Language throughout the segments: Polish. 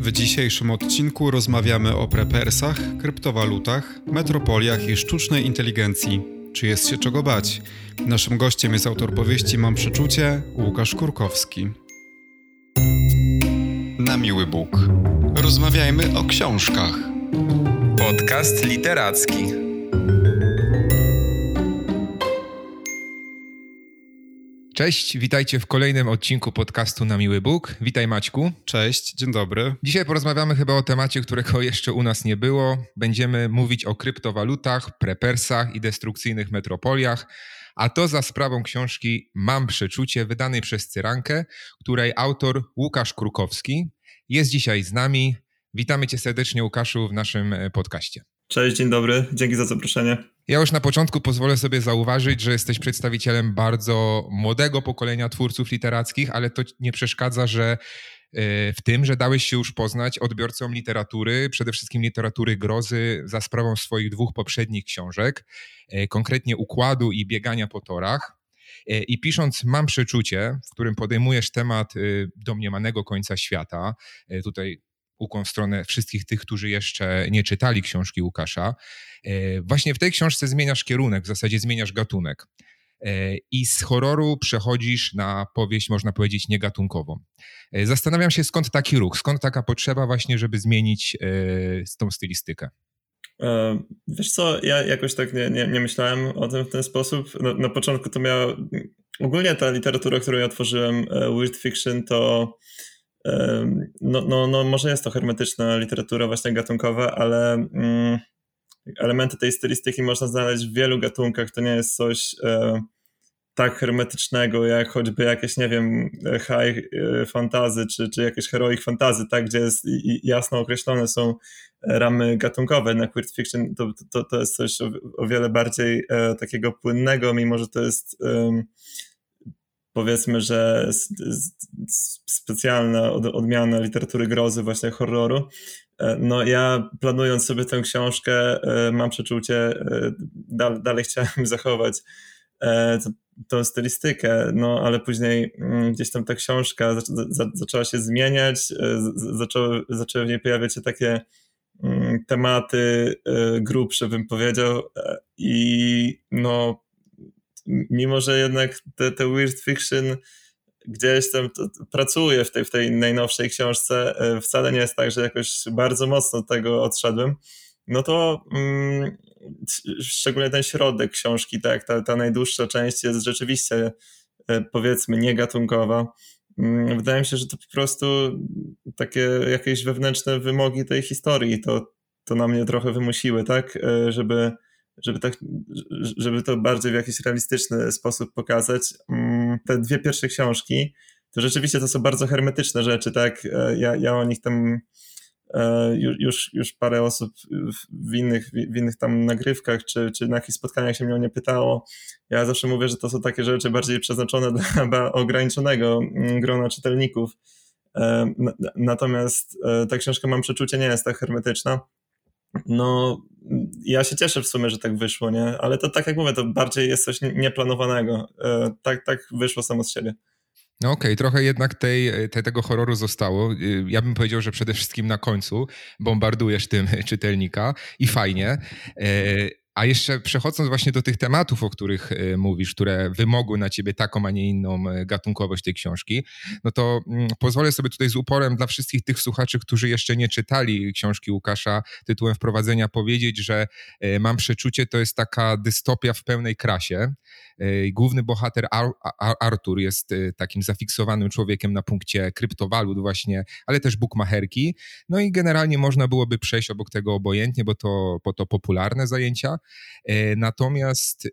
W dzisiejszym odcinku rozmawiamy o prepersach, kryptowalutach, metropoliach i sztucznej inteligencji. Czy jest się czego bać? Naszym gościem jest autor powieści Mam przeczucie, Łukasz Kurkowski. Na miły Bóg. Rozmawiajmy o książkach. Podcast literacki. Cześć, witajcie w kolejnym odcinku podcastu Na Miły Bóg. Witaj Maćku. Cześć, dzień dobry. Dzisiaj porozmawiamy chyba o temacie, którego jeszcze u nas nie było. Będziemy mówić o kryptowalutach, prepersach i destrukcyjnych metropoliach, a to za sprawą książki Mam przeczucie, wydanej przez Cyrankę, której autor Łukasz Krukowski jest dzisiaj z nami. Witamy cię serdecznie Łukaszu w naszym e, podcaście. Cześć, dzień dobry, dzięki za zaproszenie. Ja już na początku pozwolę sobie zauważyć, że jesteś przedstawicielem bardzo młodego pokolenia twórców literackich, ale to nie przeszkadza, że e, w tym, że dałeś się już poznać odbiorcom literatury, przede wszystkim literatury grozy, za sprawą swoich dwóch poprzednich książek, e, konkretnie Układu i Biegania po torach. E, I pisząc Mam przeczucie, w którym podejmujesz temat domniemanego końca świata, tutaj ukłon w stronę wszystkich tych, którzy jeszcze nie czytali książki Łukasza. E, właśnie w tej książce zmieniasz kierunek, w zasadzie zmieniasz gatunek. E, I z horroru przechodzisz na powieść, można powiedzieć, niegatunkową. E, zastanawiam się, skąd taki ruch, skąd taka potrzeba właśnie, żeby zmienić tą stylistykę. Wiesz co, ja jakoś tak nie, nie, nie myślałem o tym w ten sposób. Na, na początku to miała... Ogólnie ta literatura, którą ja tworzyłem, Weird Fiction, to no, no, no może jest to hermetyczna literatura właśnie gatunkowa, ale mm, elementy tej stylistyki można znaleźć w wielu gatunkach. To nie jest coś e, tak hermetycznego, jak choćby jakieś, nie wiem, high e, fantazy, czy, czy jakieś heroic fantazy, tak, gdzie jest jasno określone są ramy gatunkowe. Na Queer Fiction to, to, to jest coś o, o wiele bardziej e, takiego płynnego, mimo że to jest powiedzmy, że specjalna odmiana literatury grozy, właśnie horroru. E, no ja planując sobie tę książkę, e, mam przeczucie, e, dalej chciałem zachować tą stylistykę, no ale później mm, gdzieś tam ta książka zaczęła się zmieniać, zaczęły, zaczęły w niej pojawiać się takie mm, tematy grubsze, bym powiedział i no mimo że jednak te, te weird fiction gdzieś tam pracuję w tej, w tej najnowszej książce, e, wcale nie jest tak, że jakoś bardzo mocno tego odszedłem, no to mm, szczególnie ten środek książki, tak, ta, ta najdłuższa część jest rzeczywiście e, powiedzmy niegatunkowa. Mm, wydaje mi się, że to po prostu takie jakieś wewnętrzne wymogi tej historii to, to na mnie trochę wymusiły, tak, e, żeby żeby, tak, żeby to bardziej w jakiś realistyczny sposób pokazać. Mm, te dwie pierwsze książki, to rzeczywiście to są bardzo hermetyczne rzeczy, tak? E, ja, ja o nich tam e, już, już parę osób w innych, w innych tam nagrywkach czy, czy na jakichś spotkaniach się mnie o nie pytało. Ja zawsze mówię, że to są takie rzeczy bardziej przeznaczone dla ograniczonego mm, grona czytelników. E, natomiast ta książka, mam przeczucie, nie jest tak hermetyczna. No, ja się cieszę w sumie, że tak wyszło, nie? Ale to tak jak mówię, to bardziej jest coś nieplanowanego. E, tak, tak wyszło samo z siebie. No okej, okay, trochę jednak tej, tej, tego horroru zostało. Y, ja bym powiedział, że przede wszystkim na końcu bombardujesz tym czytelnika i fajnie. A jeszcze przechodząc właśnie do tych tematów, o których e, mówisz, które wymogły na ciebie taką, a nie inną e, gatunkowość tej książki, no to mm, pozwolę sobie tutaj z uporem dla wszystkich tych słuchaczy, którzy jeszcze nie czytali książki Łukasza tytułem wprowadzenia powiedzieć, że e, mam przeczucie, to jest taka dystopia w pełnej krasie. Główny bohater Ar Ar Artur jest takim zafiksowanym człowiekiem na punkcie kryptowalut właśnie, ale też bukmacherki. No i generalnie można byłoby przejść obok tego obojętnie, bo to, bo to popularne zajęcia. E, natomiast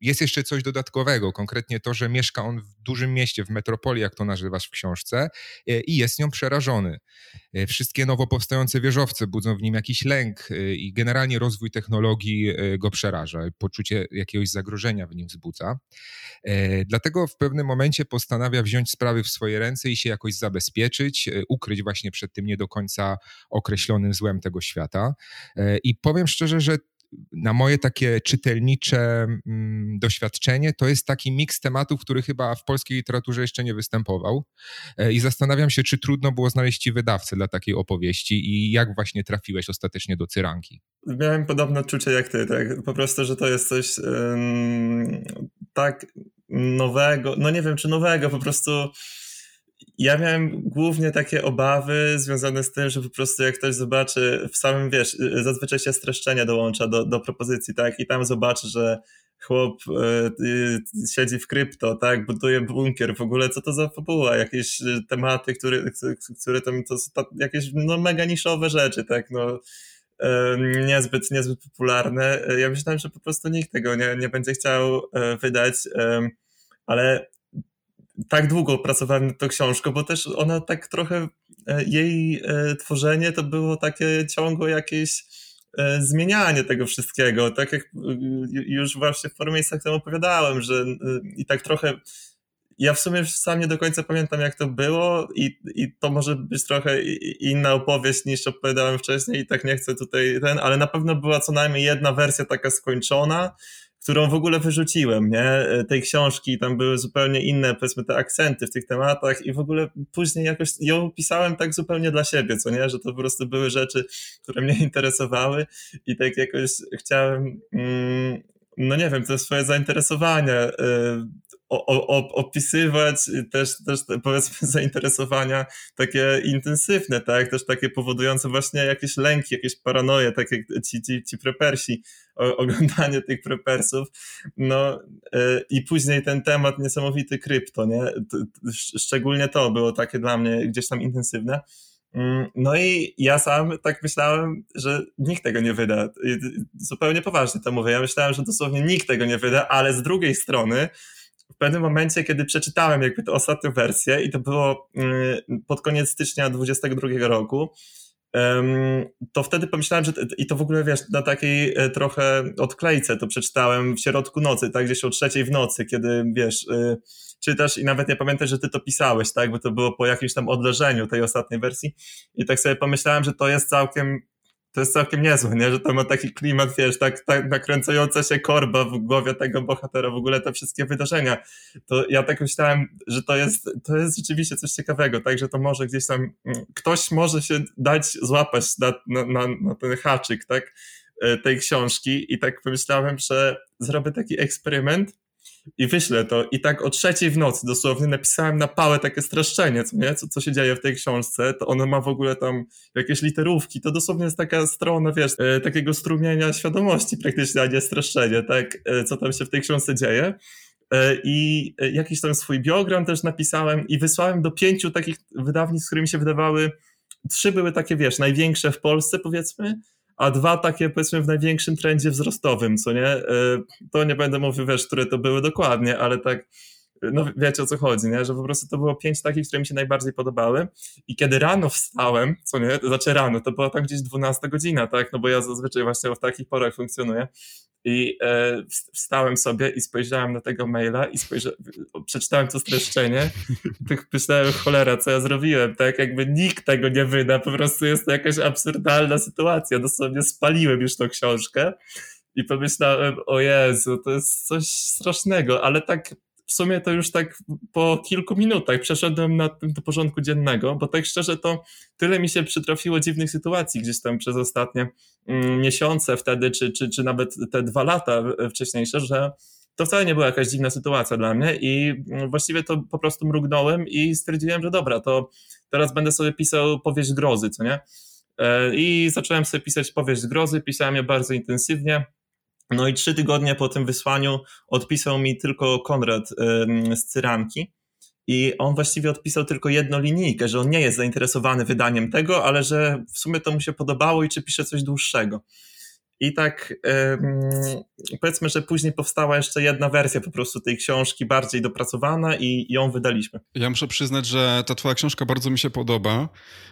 jest jeszcze coś dodatkowego, konkretnie to, że mieszka on w dużym mieście, w metropolii, jak to nazywasz w książce, e, i jest nią przerażony. E, wszystkie nowo powstające wieżowce budzą w nim jakiś lęk i generalnie rozwój technologii go przeraża, poczucie jakiegoś zagrożenia w nim wzbudza. Dlatego w pewnym momencie postanawia wziąć sprawy w swoje ręce i się jakoś zabezpieczyć, ukryć właśnie przed tym nie do końca określonym złem tego świata. I powiem szczerze, że na moje takie czytelnicze mm, doświadczenie, to jest taki miks tematów, który chyba w polskiej literaturze jeszcze nie występował. E, I zastanawiam się, czy trudno było znaleźć ci wydawcę dla takiej opowieści i jak właśnie trafiłeś ostatecznie do Cyranki. Miałem podobne odczucie jak ty, tak? Po prostu, że to jest coś tak nowego, no nie wiem czy nowego, po prostu ja miałem głównie takie obawy związane z tym, że po prostu jak ktoś zobaczy w samym, wiesz, zazwyczaj się streszczenia dołącza do, do propozycji, tak, i tam zobaczy, że chłop y, y, siedzi w krypto, tak, buduje bunkier, w ogóle co to za fabuła, jakieś tematy, które, które tam, to są jakieś no mega niszowe rzeczy, tak, no y, niezbyt, niezbyt popularne. Ja myślałem, że po prostu nikt tego nie, nie będzie chciał wydać, ale tak długo pracowałem nad tą książką, bo też ona tak trochę, e, jej e, tworzenie to było takie ciągłe jakieś e, zmienianie tego wszystkiego. Tak jak już właśnie w paru miejscach tam opowiadałem, że i tak trochę ja w sumie sam nie do końca pamiętam, jak to było, i, i to może być trochę inna opowieść niż opowiadałem wcześniej, i tak nie chcę tutaj ten, ale na pewno była co najmniej jedna wersja taka skończona, którą w ogóle wyrzuciłem, nie? E, tej książki, tam były zupełnie inne, powiedzmy, te akcenty w tych tematach i w ogóle później jakoś ją pisałem tak zupełnie dla siebie, co nie? Że to po prostu były rzeczy, które mnie interesowały i tak jakoś chciałem, mm, no nie wiem, te swoje zainteresowania y, o, o, opisywać też, też powiedzmy zainteresowania takie intensywne, tak, też takie powodujące właśnie jakieś lęki, jakieś paranoje, tak jak ci, ci, ci prepersi, o, oglądanie tych prepersów, no yy, i później ten temat niesamowity krypto, nie, szczególnie to było takie dla mnie gdzieś tam intensywne. Mm, no i ja sam tak myślałem, że nikt tego nie wyda. Zupełnie poważnie to mówię. Ja myślałem, że dosłownie nikt tego nie wyda, ale z drugiej strony w pewnym momencie, kiedy przeczytałem jakby tę ostatnią wersję i to było mm, pod koniec stycznia 2022 roku, to wtedy pomyślałem, że i to w ogóle wiesz, na takiej e, trochę odklejce to przeczytałem w środku nocy, tak gdzieś o trzeciej w nocy, kiedy wiesz, y, czytasz i nawet nie pamiętasz, że ty to pisałeś, tak, bo to było po jakimś tam odleżeniu tej ostatniej wersji. I tak sobie pomyślałem, że to jest całkiem to jest całkiem niezłe, nie? że to ma taki klimat, wiesz, tak, tak nakręcająca się korba w głowie tego bohatera, w ogóle te wszystkie wydarzenia. To ja tak myślałem, że to jest, to jest rzeczywiście coś ciekawego, tak, że to może gdzieś tam, mm, ktoś może się dać złapać na, na, na, na ten haczyk, tak, e, tej książki i tak pomyślałem, że zrobię taki eksperyment, i wyślę to. I tak o trzeciej w nocy dosłownie napisałem na pałę takie streszczenie, co, nie? Co, co się dzieje w tej książce. To ono ma w ogóle tam jakieś literówki. To dosłownie jest taka strona, wiesz, e, takiego strumienia świadomości praktycznie, a nie streszczenie, tak? E, co tam się w tej książce dzieje. E, I e, jakiś tam swój biogram też napisałem i wysłałem do pięciu takich wydawnictw, z którymi się wydawały. Trzy były takie, wiesz, największe w Polsce, powiedzmy a dwa takie powiedzmy w największym trendzie wzrostowym, co nie? E, to nie będę mówił, wiesz, które to były dokładnie, ale tak no wiecie o co chodzi, nie? że po prostu to było pięć takich, które mi się najbardziej podobały. I kiedy rano wstałem, co nie, znaczy rano, to była tam gdzieś 12 godzina, tak, no bo ja zazwyczaj właśnie w takich porach funkcjonuję. I e, wstałem sobie i spojrzałem na tego maila i przeczytałem to streszczenie. Tak myślałem, cholera, co ja zrobiłem, tak, jakby nikt tego nie wyda, po prostu jest to jakaś absurdalna sytuacja, dosłownie spaliłem już tą książkę i pomyślałem, o Jezu, to jest coś strasznego, ale tak w sumie to już tak po kilku minutach przeszedłem na tym do porządku dziennego, bo tak szczerze to tyle mi się przytrafiło dziwnych sytuacji gdzieś tam przez ostatnie mm, miesiące wtedy, czy, czy, czy nawet te dwa lata wcześniejsze, że to wcale nie była jakaś dziwna sytuacja dla mnie i mm, właściwie to po prostu mrugnąłem i stwierdziłem, że dobra, to teraz będę sobie pisał powieść grozy, co nie? E, I zacząłem sobie pisać powieść grozy, pisałem je bardzo intensywnie, no i trzy tygodnie po tym wysłaniu odpisał mi tylko Konrad z Cyranki. I on właściwie odpisał tylko jedną linijkę, że on nie jest zainteresowany wydaniem tego, ale że w sumie to mu się podobało i czy pisze coś dłuższego. I tak powiedzmy, że później powstała jeszcze jedna wersja po prostu tej książki, bardziej dopracowana i ją wydaliśmy. Ja muszę przyznać, że ta twoja książka bardzo mi się podoba.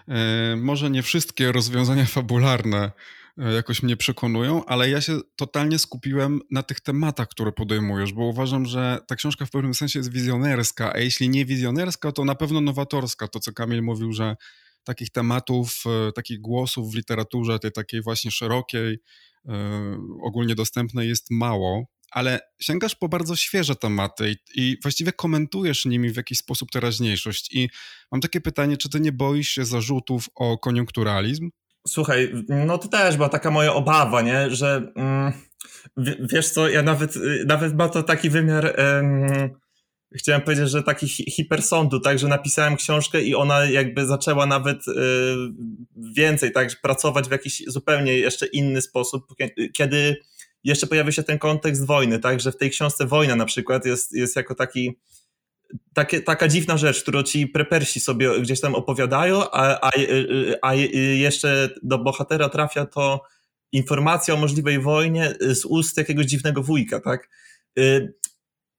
E, może nie wszystkie rozwiązania fabularne jakoś mnie przekonują, ale ja się totalnie skupiłem na tych tematach, które podejmujesz, bo uważam, że ta książka w pewnym sensie jest wizjonerska, a jeśli nie wizjonerska, to na pewno nowatorska. To, co Kamil mówił, że takich tematów, e, takich głosów w literaturze, tej takiej właśnie szerokiej, e, ogólnie dostępnej jest mało, ale sięgasz po bardzo świeże tematy i, i, właściwie komentujesz nimi w jakiś sposób teraźniejszość. I mam takie pytanie, czy ty nie boisz się zarzutów o koniunkturalizm? Słuchaj, no to też była taka moja obawa, nie, że mm, wiesz co, ja nawet, y, nawet ma to taki wymiar chciałem powiedzieć, że taki hipersądu, tak, że napisałem książkę i ona jakby zaczęła nawet y, więcej, tak, pracować w jakiś zupełnie jeszcze inny sposób, kiedy jeszcze pojawia się ten kontekst wojny, tak, że w tej książce wojna na przykład jest, jest jako taki takie, taka dziwna rzecz, którą ci prepersi sobie gdzieś tam opowiadają, a, a, a jeszcze do bohatera trafia to informacja o możliwej wojnie z ust jakiegoś dziwnego wujka, tak? Y,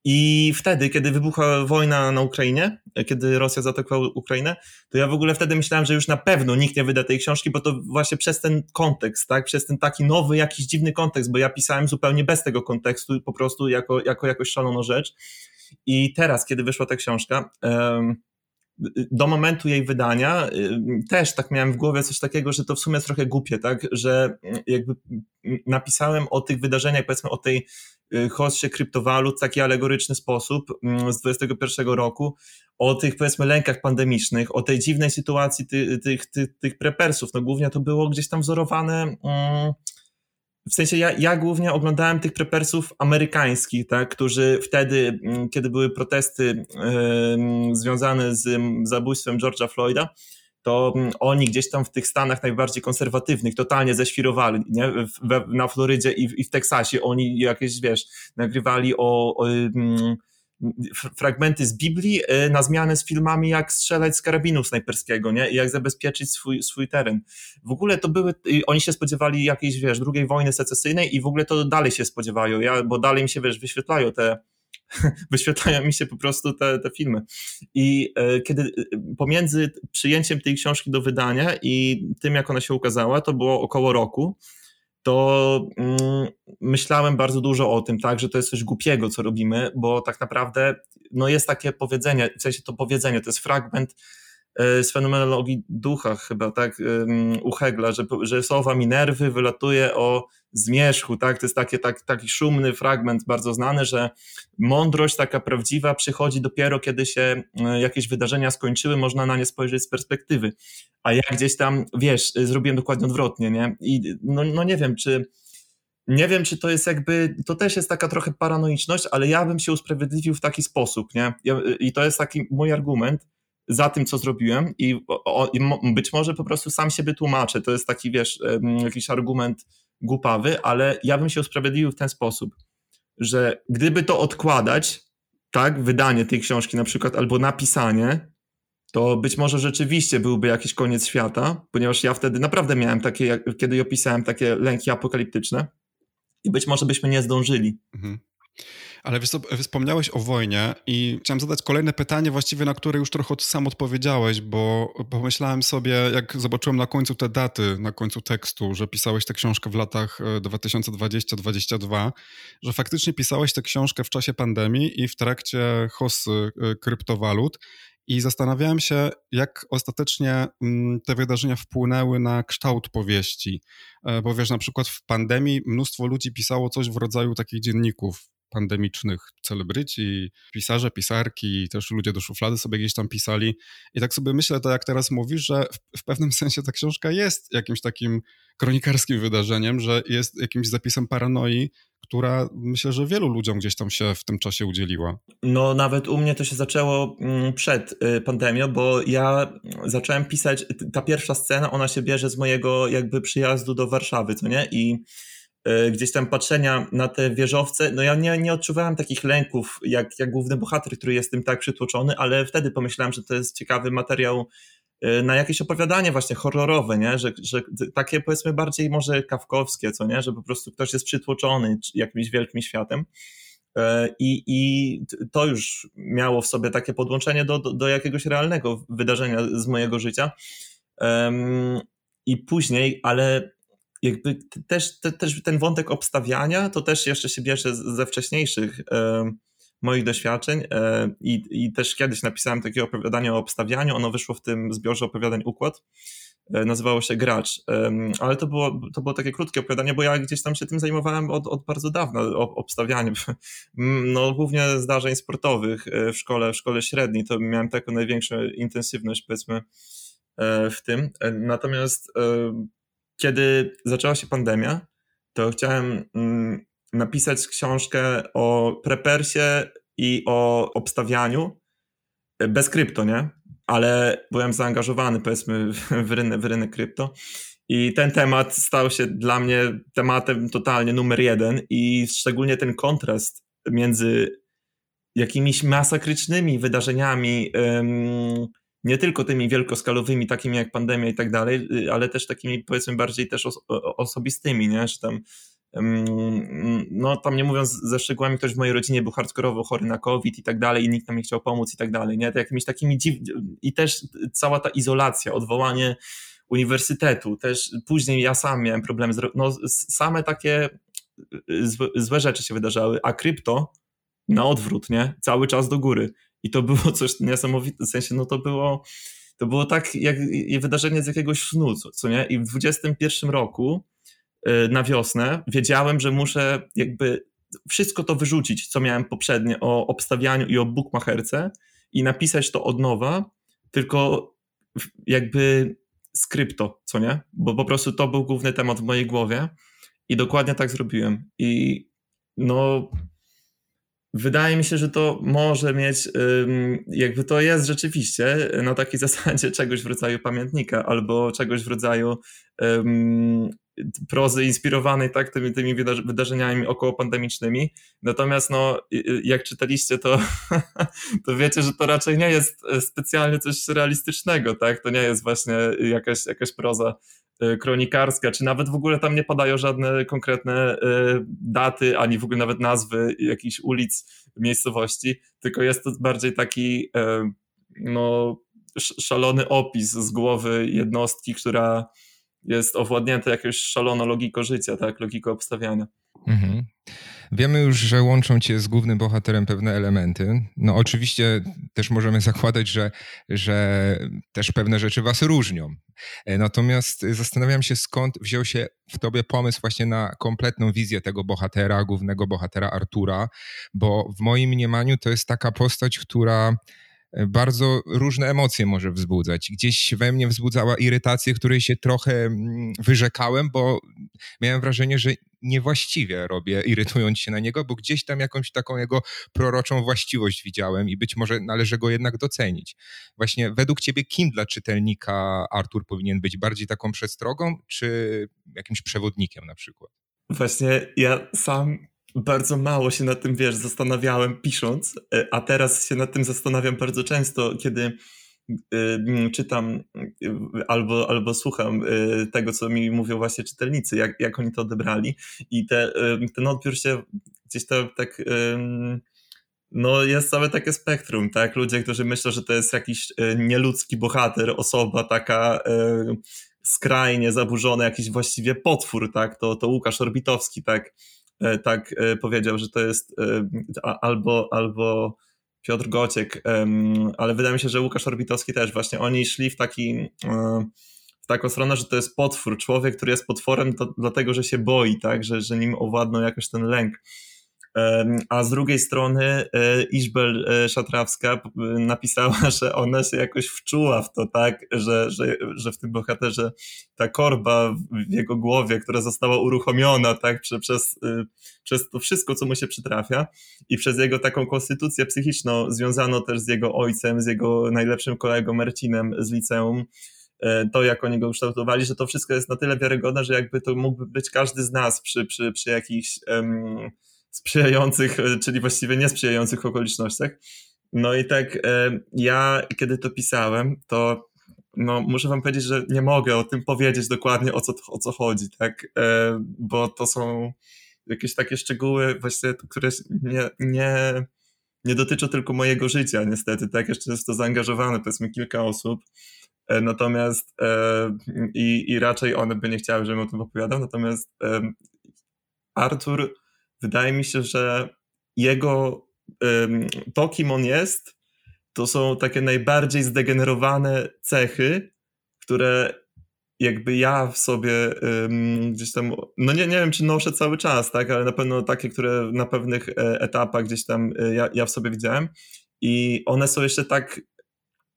I wtedy, kiedy wybuchła wojna na Ukrainie, kiedy Rosja zaatakowała Ukrainę, to ja w ogóle wtedy myślałem, że już na pewno nikt nie wyda tej książki, bo to właśnie przez ten kontekst, tak? Przez ten taki nowy, jakiś dziwny kontekst, bo ja pisałem zupełnie bez tego kontekstu, po prostu jako, jako jakoś szaloną rzecz. I teraz, kiedy wyszła ta książka, do momentu jej wydania też tak miałem w głowie coś takiego, że to w sumie jest trochę głupie, tak, że jakby napisałem o tych wydarzeniach, powiedzmy o tej y, hoście kryptowalut w taki alegoryczny sposób z 2021 roku, o tych powiedzmy lękach pandemicznych, o tej dziwnej sytuacji tych, tych, tych, tych prepersów, no głównie to było gdzieś tam wzorowane w sensie ja, ja głównie oglądałem tych prepersów amerykańskich, tak, którzy wtedy, mm, kiedy były protesty yy, związane z zabójstwem George'a Floyda, to mm, oni gdzieś tam w tych Stanach najbardziej konserwatywnych totalnie ześwirowali, nie? Na Florydzie i w, i w Teksasie oni jakieś, wiesz, nagrywali o, o mm, fragmenty z Biblii e, na zmianę z filmami, jak strzelać z karabinu snajperskiego, nie? I jak zabezpieczyć swój, swój teren. W ogóle to były, oni się spodziewali jakiejś, wiesz, drugiej wojny secesyjnej i w ogóle to dalej się spodziewają, ja, bo dalej mi się, wiesz, wyświetlają te, wyświetlają mi się po prostu te, te filmy. I e, kiedy pomiędzy przyjęciem tej książki do wydania i tym, jak ona się ukazała, to było około roku, to mm, myślałem bardzo dużo o tym, tak, że to jest coś głupiego, co robimy, bo tak naprawdę no jest takie powiedzenie, w sensie to powiedzenie, to jest fragment e, z fenomenologii ducha chyba, tak, u Hegla, że, że słowa Minerwy wylatuje o zmierzchu, tak, to jest taki, tak, taki szumny fragment bardzo znany, że mądrość taka prawdziwa przychodzi dopiero, kiedy się e, jakieś wydarzenia skończyły, można na nie spojrzeć z perspektywy, a ja gdzieś tam, wiesz, zrobiłem dokładnie odwrotnie, nie, i no, no nie wiem, czy nie wiem, czy to jest jakby, to też jest taka trochę paranoiczność, ale ja bym się usprawiedliwił w taki sposób, nie? I to jest taki mój argument za tym, co zrobiłem i, o, i być może po prostu sam siebie tłumaczę. To jest taki, wiesz, jakiś argument głupawy, ale ja bym się usprawiedliwił w ten sposób, że gdyby to odkładać, tak, wydanie tej książki na przykład, albo napisanie, to być może rzeczywiście byłby jakiś koniec świata, ponieważ ja wtedy naprawdę miałem takie, kiedy opisałem takie lęki apokaliptyczne i być może byśmy nie zdążyli. Mhm. Ale wspomniałeś o wojnie i chciałem zadać kolejne pytanie, właściwie na które już trochę sam odpowiedziałeś, bo pomyślałem sobie, jak zobaczyłem na końcu te daty, na końcu tekstu, że pisałeś tę książkę w latach 2020-2022, e, że faktycznie pisałeś tę książkę w czasie pandemii i w trakcie hossy e, kryptowalut i zastanawiałem się, jak ostatecznie mm, te wydarzenia wpłynęły na kształt powieści. E, bo wiesz, na przykład w pandemii mnóstwo ludzi pisało coś w rodzaju takich dzienników pandemicznych celebryci, pisarze, pisarki, też ludzie do szuflady sobie gdzieś tam pisali. I tak sobie myślę, to jak teraz mówisz, że w, w pewnym sensie ta książka jest jakimś takim kronikarskim wydarzeniem, że jest jakimś zapisem paranoi, która myślę, że wielu ludziom gdzieś tam się w tym czasie udzieliła. No nawet u mnie to się zaczęło mm, przed y, pandemią, bo ja zacząłem pisać, ta pierwsza scena, ona się bierze z mojego jakby przyjazdu do Warszawy, co nie? I gdzieś tam patrzenia na te wieżowce, no ja nie, nie odczuwałem takich lęków jak, jak główny bohater, który jest tym tak przytłoczony, ale wtedy pomyślałem, że to jest ciekawy materiał e, na jakieś opowiadanie właśnie horrorowe, nie? Że, że takie powiedzmy bardziej może kawkowskie, co nie? Że po prostu ktoś jest przytłoczony jakimś wielkim światem. E, I, I to już miało w sobie takie podłączenie do, do, do jakiegoś realnego wydarzenia z mojego życia. I później, ale jakby też, te, też ten wątek obstawiania to też jeszcze się bierze ze wcześniejszych moich doświadczeń i, i też kiedyś napisałem takie opowiadanie o obstawianiu, ono wyszło w tym zbiorze opowiadań Układ, nazywało się Gracz, ale to było, to było takie krótkie opowiadanie, bo ja gdzieś tam się tym zajmowałem od, od bardzo dawna, obstawianiem, no głównie zdarzeń sportowych w szkole, w szkole średniej, to miałem taką największą intensywność powiedzmy w tym, natomiast kiedy zaczęła się pandemia, to chciałem mm, napisać książkę o prepersie i o obstawianiu e, bez krypto, nie? Ale byłem zaangażowany, powiedzmy, w rynek, w rynek krypto. I ten temat stał się dla mnie tematem totalnie numer jeden, i szczególnie ten kontrast między jakimiś masakrycznymi wydarzeniami, nie tylko tymi wielkoskalowymi, takimi jak pandemia i tak dalej, y, ale też takimi powiedzmy bardziej też osobistymi, nie? Że tam no tam nie mówiąc ze szczegółami, ktoś w mojej rodzinie był hardkorowo chory na COVID i tak dalej i nikt nam nie chciał pomóc i tak dalej, nie? To jakimiś takimi dziw... i też cała ta izolacja, odwołanie uniwersytetu, też później ja sam miałem problemy, z... no same takie y, złe, złe rzeczy się wydarzały, a krypto na odwrót, nie? Cały czas do góry i to było coś niesamowite, w sensie no to było to było tak jak wydarzenie z jakiegoś snu, co nie? I w 21 roku Y, na wiosnę, wiedziałem, że muszę jakby wszystko to wyrzucić, co miałem poprzednio o obstawianiu i o bookmacherce i napisać to od nowa, tylko jakby skrypto, co nie? Bo po prostu to był główny temat w mojej głowie i dokładnie tak zrobiłem. I no, wydaje mi się, że to może mieć, jakby to jest rzeczywiście na takiej zasadzie czegoś w rodzaju pamiętnika albo czegoś w rodzaju prozy inspirowanej tak, tymi, tymi wydarzeniami około pandemicznymi. Natomiast no, jak czytaliście, to, to wiecie, że to raczej nie jest e, specjalnie coś realistycznego, tak? To nie jest właśnie jakaś, jakaś proza kronikarska, czy nawet w ogóle tam nie padają żadne konkretne e, daty, ani w ogóle nawet nazwy jakichś ulic, miejscowości, tylko jest to bardziej taki no, szalony opis z głowy jednostki, która jest owładnięte jakąś szaloną logiką życia, tak, logiką obstawiania. Mhm. Wiemy już, że łączą cię z głównym bohaterem pewne elementy. No oczywiście też możemy zakładać, że, że też pewne rzeczy was różnią. E, natomiast zastanawiam się, skąd wziął się w tobie pomysł właśnie na kompletną wizję tego bohatera, głównego bohatera Artura, bo w moim mniemaniu to jest taka postać, która bardzo różne emocje może wzbudzać. Gdzieś we mnie wzbudzała irytację, której się trochę mm, wyrzekałem, bo miałem wrażenie, że niewłaściwie robię, irytując się na niego, bo gdzieś tam jakąś taką jego proroczą właściwość widziałem i być może należy go jednak docenić. Właśnie według ciebie kim dla czytelnika Artur powinien być? Bardziej taką przestrogą, czy jakimś przewodnikiem na przykład? Właśnie ja sam bardzo mało się nad tym, wiesz, zastanawiałem pisząc, e, a teraz się nad tym zastanawiam bardzo często, kiedy y, czytam y, albo, albo słucham tego, co mi mówią właśnie czytelnicy, jak, jak oni to odebrali i te, ten odbiór się gdzieś to tak no jest całe takie spektrum, tak? Ludzie, którzy myślą, że to jest jakiś nieludzki bohater, osoba taka skrajnie zaburzona, jakiś właściwie potwór, tak? To, to Łukasz Orbitowski, tak? E, tak e, powiedział, że to jest e, albo, albo Piotr Gociek, ale wydaje mi się, że Łukasz Orbitowski też. Właśnie, oni szli w taki w taką stronę, że to jest potwór, człowiek, który jest potworem to, dlatego, że się boi, tak, że, że nim owładnął jakoś ten lęk. A z drugiej strony e, Iżbel e, Szatrawska napisała, że ona się jakoś wczuła w to, tak, że, że, że w tym bohaterze ta korba w jego głowie, która została uruchomiona, tak, przez, e, przez to wszystko, co mu się przytrafia. I przez jego taką konstytucję psychiczną związaną też z jego ojcem, z jego najlepszym kolegą Marcinem z liceum, to, jak oni go ukształtowali, że to wszystko jest na tyle wiarygodne, że jakby to mógłby być każdy z nas przy, przy, przy jakichś um, sprzyjających, e, czyli właściwie niesprzyjających okolicznościach. No i tak e, ja, kiedy to pisałem, to no, muszę wam powiedzieć, że nie mogę o tym powiedzieć dokładnie, o co, o co chodzi, tak? E, bo to są jakieś takie szczegóły właśnie, które nie, nie, nie dotyczą tylko mojego życia, niestety, tak? Jeszcze jest to zaangażowane, powiedzmy, kilka osób. Natomiast i, i raczej one by nie chciały, żebym o tym opowiadał. Natomiast Artur wydaje mi się, że jego to, kim on jest, to są takie najbardziej zdegenerowane cechy, które jakby ja w sobie gdzieś tam, no nie, nie wiem, czy noszę cały czas, tak, ale na pewno takie, które na pewnych e, etapach gdzieś tam e, ja, ja w sobie widziałem. I one są jeszcze tak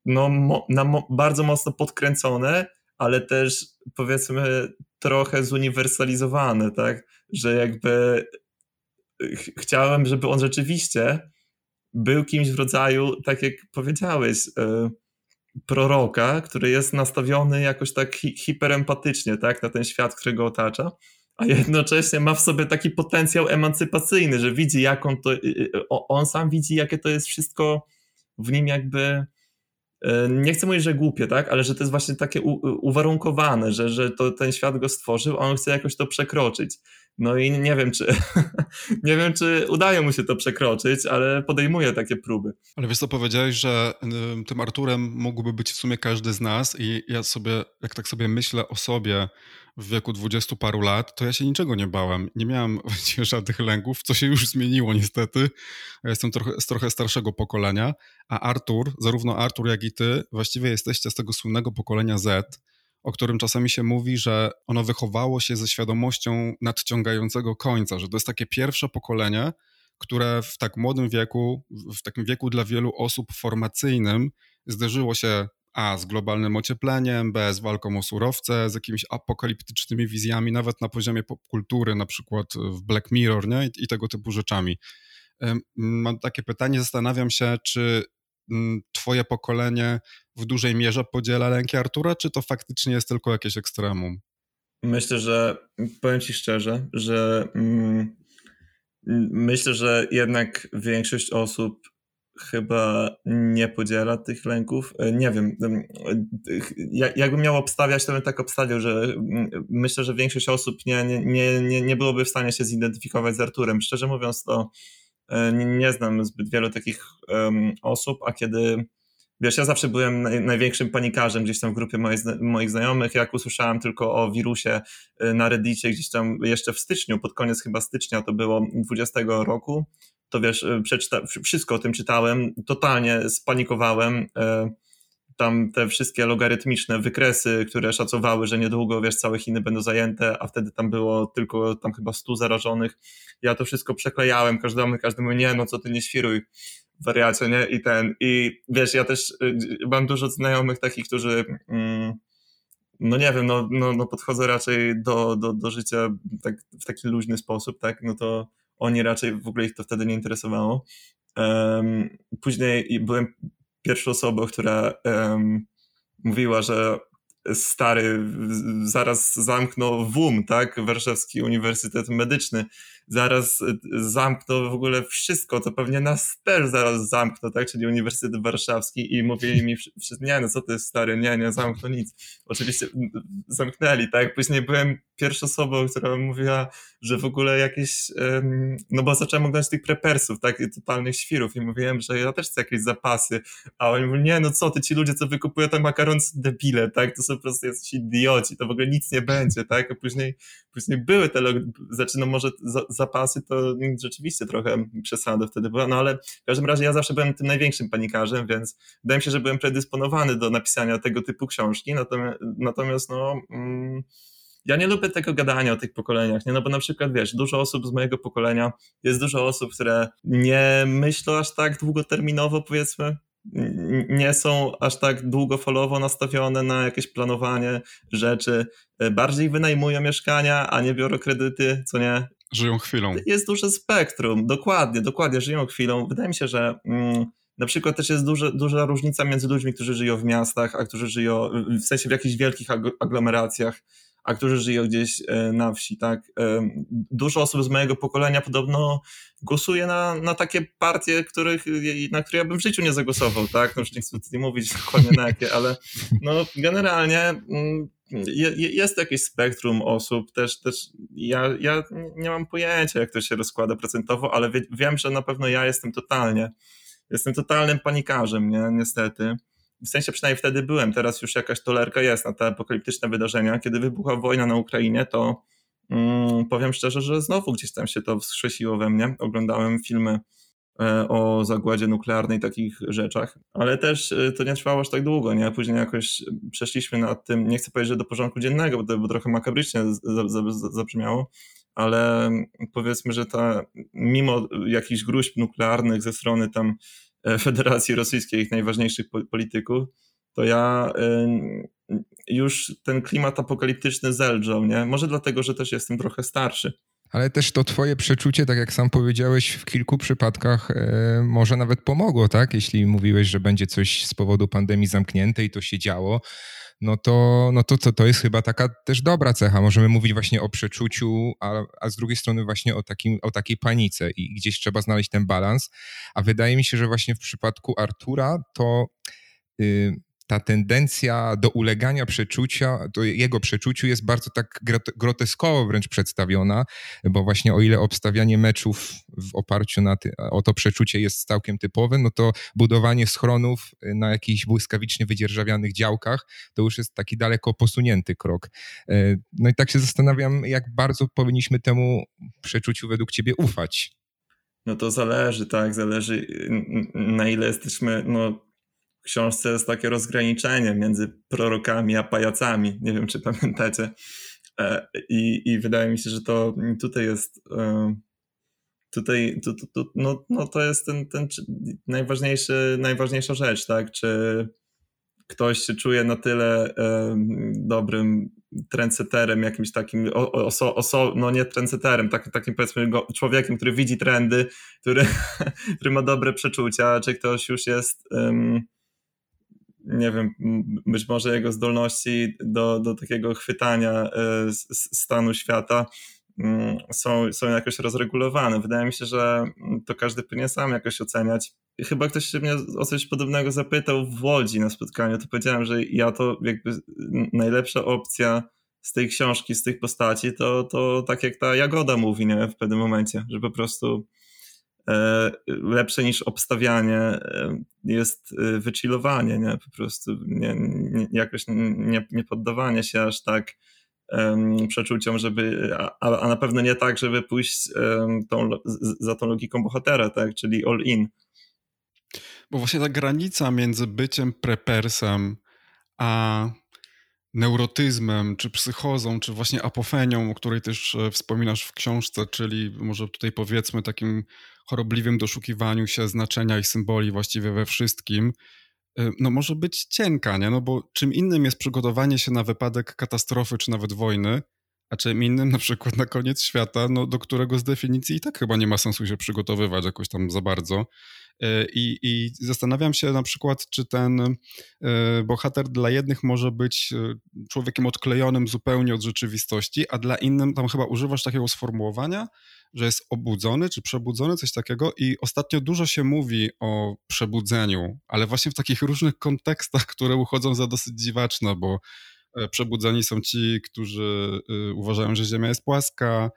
no, mo, na, bardzo mocno podkręcone, ale też powiedzmy trochę zuniwersalizowane, tak, że jakby ch chciałem, żeby on rzeczywiście był kimś w rodzaju, tak jak powiedziałeś, y proroka, który jest nastawiony jakoś tak hi hiperempatycznie tak, na ten świat, który go otacza, a jednocześnie ma w sobie taki potencjał emancypacyjny, że widzi, jak on to, y, y, on sam widzi, jakie to jest wszystko w nim jakby E, nie chcę mówić, że głupie, tak, ale że to jest właśnie takie uwarunkowane, że, że to ten świat go stworzył, a on chce jakoś to przekroczyć. No i nie wiem, czy nie wiem, czy udaje mu się to przekroczyć, ale podejmuje takie próby. Ale wiesz co, powiedziałeś, że tym Arturem mógłby być w sumie każdy z nas i ja sobie, jak tak sobie myślę o sobie w wieku dwudziestu paru lat, to ja się niczego nie bałem. Nie miałem żadnych lęków, co się już zmieniło niestety. Ja jestem trochę, z trochę starszego pokolenia, a Artur, zarówno Artur, jak i ty, właściwie jesteście z tego słynnego pokolenia Z, o którym czasami się mówi, że ono wychowało się ze świadomością nadciągającego końca, że to jest takie pierwsze pokolenie, które w tak młodym wieku, w takim wieku dla wielu osób formacyjnym, zderzyło się a z globalnym ociepleniem, B z walką o surowce, z jakimiś apokaliptycznymi wizjami, nawet na poziomie popkultury, na przykład w Black Mirror nie? I, i tego typu rzeczami. Mam takie pytanie, zastanawiam się, czy mm, twoje pokolenie w dużej mierze podziela lęki Artura, czy to faktycznie jest tylko jakieś ekstremum? Myślę, że powiem ci szczerze, że mm, myślę, że jednak większość osób chyba nie podziela tych lęków. E, nie wiem, jakbym miał obstawiać, to bym tak obstawiał, że myślę, że większość osób nie, nie, nie, nie byłoby w stanie się zidentyfikować z Arturem. Szczerze mówiąc, to e, nie, znam zbyt wielu takich osób, a kiedy Wiesz, ja zawsze byłem naj, największym panikarzem gdzieś tam w grupie moich, moich znajomych. Jak usłyszałem tylko o wirusie e, na Reddicie gdzieś tam jeszcze w styczniu, pod koniec chyba stycznia to było 20 roku, to wiesz, e, przeczyta, wszystko o tym czytałem, totalnie spanikowałem. E, tam te wszystkie logarytmiczne wykresy, które szacowały, że niedługo, wiesz, całe Chiny będą zajęte, a wtedy tam było tylko tam chyba 100 zarażonych. Ja to wszystko przeklejałem każdemu, każdy mówi, nie, no co ty nie świruj, wariacie, nie? I ten, i wiesz, ja też e, mam dużo znajomych takich, którzy mm, no nie wiem, no, no, no podchodzę raczej do, do, do życia tak, w taki luźny sposób, tak, no to oni raczej w ogóle ich to wtedy nie interesowało. Um, później byłem pierwszą osobą, która um, mówiła, że stary zaraz zamknął WUM, tak, Warszawski Uniwersytet Medyczny, zaraz zamknął w ogóle wszystko, to pewnie nas też zaraz zamknął, tak, czyli Uniwersytet Warszawski i mówili mi wszyscy, nie no, co to jest stary, nie, nie zamknął nic. Oczywiście zamknęli, tak, później byłem pierwszą osobą, która mówiła, że w ogóle jakieś, no bo zacząłem oglądać tych prepersów, tak, totalnych świrów i mówiłem, że ja też chcę jakieś zapasy, a oni mówią, nie, no co ty, ci ludzie, co wykupują tam makaron, debile, tak, to są po prostu jacyś idioci, to w ogóle nic nie będzie, tak, a później, później były te, zaczynam może za, zapasy, to rzeczywiście trochę przesada wtedy była, no ale w każdym razie ja zawsze byłem tym największym panikarzem, więc wydaje mi się, że byłem predysponowany do napisania tego typu książki, natomiast, natomiast no... Mm, ja nie lubię tego gadania o tych pokoleniach, nie? no bo na przykład wiesz, dużo osób z mojego pokolenia, jest dużo osób, które nie myślą aż tak długoterminowo powiedzmy, nie są aż tak długofalowo nastawione na jakieś planowanie rzeczy, bardziej wynajmują mieszkania, a nie biorą kredyty, co nie? Żyją chwilą. Jest duże spektrum, dokładnie, dokładnie, żyją chwilą. Wydaje mi się, że mm, na przykład też jest duże, duża różnica między ludźmi, którzy żyją w miastach, a którzy żyją w sensie w jakichś wielkich aglomeracjach a którzy żyją gdzieś e, na wsi, tak. E, dużo osób z mojego pokolenia podobno głosuje na, na takie partie, których, na które ja bym w życiu nie zagłosował, tak. No już nie chcę tutaj mówić dokładnie na jakie, ale no generalnie mm, jest jakieś spektrum osób, też, też ja, ja nie mam pojęcia, jak to się rozkłada procentowo, ale wie, wiem, że na pewno ja jestem totalnie, jestem totalnym panikarzem, nie, niestety w sensie przynajmniej wtedy byłem, teraz już jakaś tolerka jest na te apokaliptyczne wydarzenia. Kiedy wybuchła wojna na Ukrainie, to mm, powiem szczerze, że znowu gdzieś tam się to wskrzesiło we mnie. Oglądałem filmy e, o zagładzie nuklearnej, takich rzeczach, ale też e, to nie trwało aż tak długo, nie? Później jakoś przeszliśmy nad tym, nie chcę powiedzieć, że do porządku dziennego, bo to by trochę makabrycznie zabrzmiało, ale powiedzmy, że ta, mimo jakichś gruźb nuklearnych ze strony tam Federacji Rosyjskiej, ich najważniejszych polityków, to ja już ten klimat apokaliptyczny zelżał, nie? Może dlatego, że też jestem trochę starszy. Ale też to twoje przeczucie, tak jak sam powiedziałeś, w kilku przypadkach e, może nawet pomogło, tak? Jeśli mówiłeś, że będzie coś z powodu pandemii zamknięte i to się działo, no to, no to, to, to jest chyba taka też dobra cecha. Możemy mówić właśnie o przeczuciu, a, a z drugiej strony właśnie o, takim, o takiej panice i gdzieś trzeba znaleźć ten balans. A wydaje mi się, że właśnie w przypadku Artura to... Yy, ta tendencja do ulegania przeczucia, do jego przeczuciu jest bardzo tak groteskowo wręcz przedstawiona, bo właśnie o ile obstawianie meczów w oparciu na ty, o to przeczucie jest całkiem typowe, no to budowanie schronów na jakichś błyskawicznie wydzierżawianych działkach to już jest taki daleko posunięty krok. E, no i tak się zastanawiam, jak bardzo powinniśmy temu przeczuciu według ciebie ufać. No to zależy, tak, zależy na ile jesteśmy, no książce jest takie rozgraniczenie między prorokami a pajacami. Nie wiem, czy pamiętacie. E, I, i wydaje mi się, że to tutaj jest. E, tutaj tu, tu, tu, no, no to jest ten, ten najważniejszy, najważniejsza rzecz, tak? Czy ktoś się czuje na tyle um, dobrym trendseterem, jakimś takim, oso, oso, no nie trendseterem, tak, takim powiedzmy go, człowiekiem, który widzi trendy, który, który ma dobre przeczucia, czy ktoś już jest um, nie wiem, być może jego zdolności do, do takiego chwytania e, stanu świata mm, są, są jakoś rozregulowane. Wydaje mi się, że to każdy powinien sam jakoś oceniać. Chyba ktoś się mnie o coś podobnego zapytał w Łodzi na spotkaniu, to powiedziałem, że ja to jakby najlepsza opcja z tej książki, z tych postaci, to, to tak jak ta Jagoda mówi nie, w pewnym momencie, że po prostu lepsze niż obstawianie e, jest e, wychillowanie, nie? Po prostu nie, nie, jakoś nie, nie poddawanie się aż tak um, przeczuciom, żeby, a, a na pewno nie tak, żeby pójść um, tą, za tą logiką bohatera, tak? Czyli all in. Bo właśnie ta granica między byciem prepersem a neurotyzmem, czy psychozą, czy właśnie apofenią, o której też wspominasz w książce, czyli może tutaj powiedzmy takim chorobliwym doszukiwaniu się znaczenia i symboli właściwie we wszystkim, y, no może być cienka, nie? No bo czym innym jest przygotowanie się na wypadek katastrofy czy nawet wojny, a czym innym na przykład na koniec świata, no do którego z definicji i tak chyba nie ma sensu się przygotowywać jakoś tam za bardzo. Y, I, I, zastanawiam się na przykład, czy ten y, bohater dla jednych może być człowiekiem odklejonym zupełnie od rzeczywistości, a dla innym tam chyba używasz takiego sformułowania, że jest obudzony czy przebudzony, coś takiego. I ostatnio dużo się mówi o przebudzeniu, ale właśnie w takich różnych kontekstach, które uchodzą za dosyć dziwaczne, bo e, przebudzeni są ci, którzy e, uważają, że Ziemia jest płaska,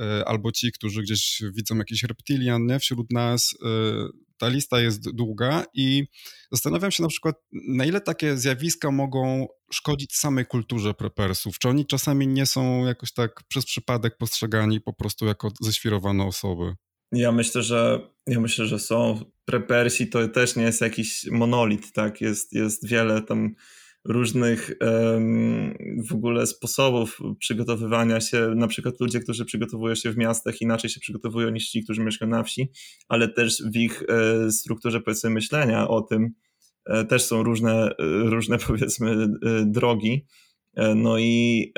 e, albo ci, którzy gdzieś widzą jakiś reptilian nie? wśród nas ta lista jest długa i zastanawiam się na przykład, na ile takie zjawiska mogą szkodzić samej kulturze prepersów. Czy oni czasami nie są jakoś tak przez przypadek postrzegani po prostu jako ześwirowane osoby? Ja myślę, że ja myślę, że są. Prepersi to też nie jest jakiś monolit, tak? Jest, jest wiele tam różnych w ogóle sposobów przygotowywania się. Na przykład ludzie, którzy przygotowują się w miastach, inaczej się przygotowują niż ci, którzy mieszkają na wsi, ale też w ich e, strukturze powiedzmy myślenia o tym e, też są różne, e, różne powiedzmy drogi. No i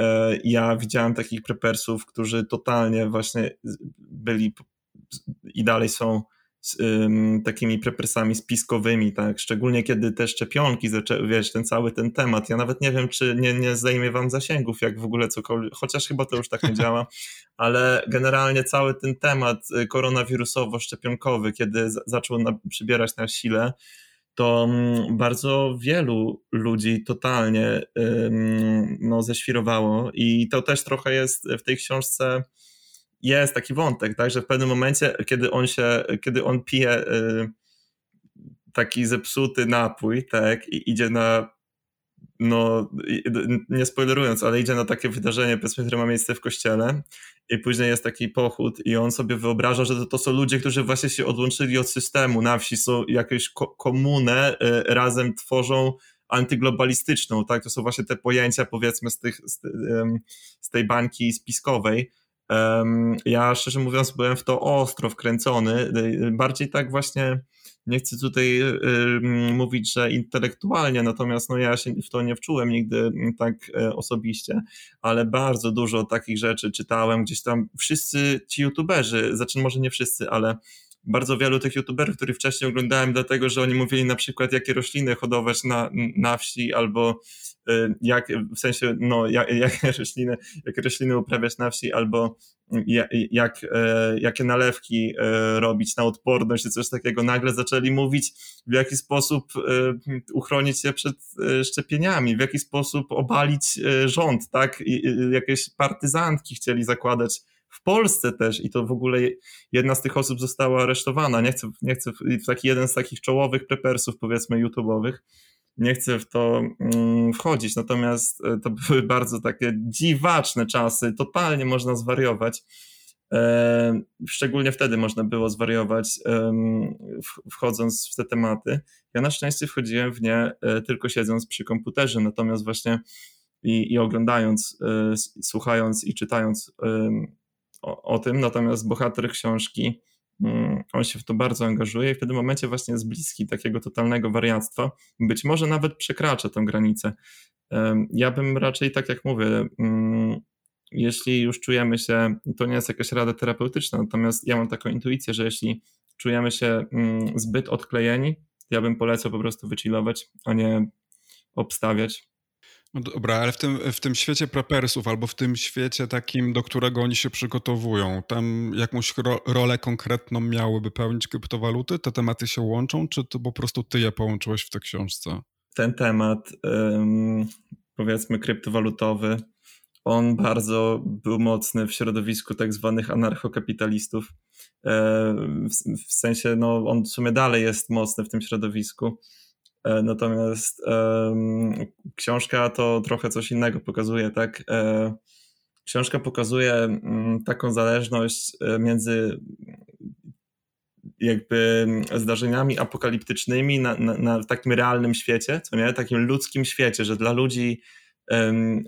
ja widziałem takich prepersów, którzy totalnie właśnie byli i dalej są z takimi prepresami spiskowymi, tak? Szczególnie kiedy te szczepionki zaczęły, wiesz, ten cały ten temat. Ja nawet nie wiem, czy nie, nie zajmie wam zasięgów, jak w ogóle cokolwiek, chociaż chyba to już tak nie działa, ale generalnie cały ten temat y, koronawirusowo-szczepionkowy, kiedy z, zaczął na, przybierać na sile, to mm, bardzo wielu ludzi totalnie ym, no, ześwirowało i to też trochę jest w tej książce jest taki wątek, tak, że w pewnym momencie, kiedy on się, kiedy on pije y, taki zepsuty napój, tak, i idzie na no nie spoilerując, ale idzie na takie wydarzenie, powiedzmy, które ma miejsce w kościele i później jest taki pochód i on sobie wyobraża, że to, to są ludzie, którzy właśnie się odłączyli od systemu na wsi, są jakąś ko komunę, y, razem tworzą antyglobalistyczną, tak? To są właśnie te pojęcia, powiedzmy, z, tych, z, z tej bańki spiskowej. Ja szczerze mówiąc byłem w to ostro wkręcony, bardziej tak właśnie nie chcę tutaj y, mówić, że intelektualnie, natomiast no ja się w to nie wczułem nigdy tak e, osobiście, ale bardzo dużo takich rzeczy czytałem, gdzieś tam wszyscy ci youtuberzy, znaczy może nie wszyscy, ale bardzo wielu tych youtuberów, których wcześniej oglądałem, dlatego że oni mówili na przykład, jakie rośliny hodować na, na wsi, albo y, jak, w sensie, no, jak, jakie, rośliny, jakie rośliny uprawiać na wsi, albo jak, jak, jakie nalewki e, robić na odporność, czy coś takiego. Nagle zaczęli mówić, w jaki sposób e, uchronić się przed e, szczepieniami, w jaki sposób obalić rząd, tak? Jakieś partyzantki chcieli zakładać w Polsce też i to w ogóle jedna z tych osób została aresztowana. Nie chcę, nie chcę taki jeden z takich czołowych prepersów, powiedzmy, YouTube'owych. Nie chcę w to mm, wchodzić, natomiast e, to były bardzo takie dziwaczne czasy, totalnie można zwariować. E, szczególnie wtedy można było zwariować, wchodząc w te tematy. Ja na szczęście wchodziłem w nie e, tylko siedząc przy komputerze, natomiast właśnie i, i oglądając, słuchając i czytając o, o tym, natomiast bohater książki, on się w to bardzo angażuje i w tym momencie właśnie jest bliski takiego totalnego wariactwa. Być może nawet przekracza tę granicę. Ja bym raczej, tak jak mówię, mm, jeśli już czujemy się, to nie jest jakaś rada terapeutyczna, natomiast ja mam taką intuicję, że jeśli czujemy się mm, zbyt odklejeni, ja bym polecał po prostu wychillować, a nie obstawiać. No dobra, ale w tym, w tym świecie prepersów albo w tym świecie takim, do którego oni się przygotowują, tam jakąś ro rolę konkretną miałyby pełnić kryptowaluty? Te tematy się łączą, czy to po prostu ty je połączyłeś w tej książce? Ten temat, powiedzmy kryptowalutowy, on bardzo był mocny w środowisku tak zwanych anarchokapitalistów. E, w, sensie, no, on w sumie dalej jest mocny w tym środowisku natomiast um, książka to trochę coś innego pokazuje, tak? E, książka pokazuje um, taką zależność e, między jakby zdarzeniami apokaliptycznymi na, na, na, takim realnym świecie, co nie? Takim ludzkim świecie, że dla ludzi um,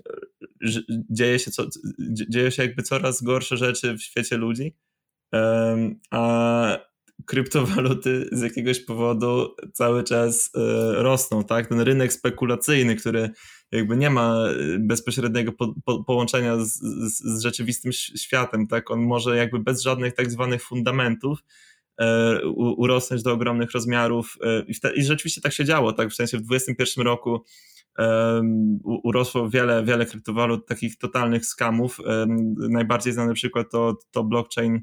dzieje, się co, dzieje się jakby coraz gorsze rzeczy w świecie ludzi, a kryptowaluty z jakiegoś powodu cały czas e, rosną, tak? Ten rynek spekulacyjny, który jakby nie ma e, bezpośredniego po, po, połączenia z, z, z, rzeczywistym światem, tak? On może jakby bez żadnych tak zwanych fundamentów e, urosnąć do ogromnych rozmiarów i, te, i, rzeczywiście tak się działo, tak? W sensie w 2021 roku urosło wiele, wiele kryptowalut, takich totalnych skamów. najbardziej znany przykład to, to blockchain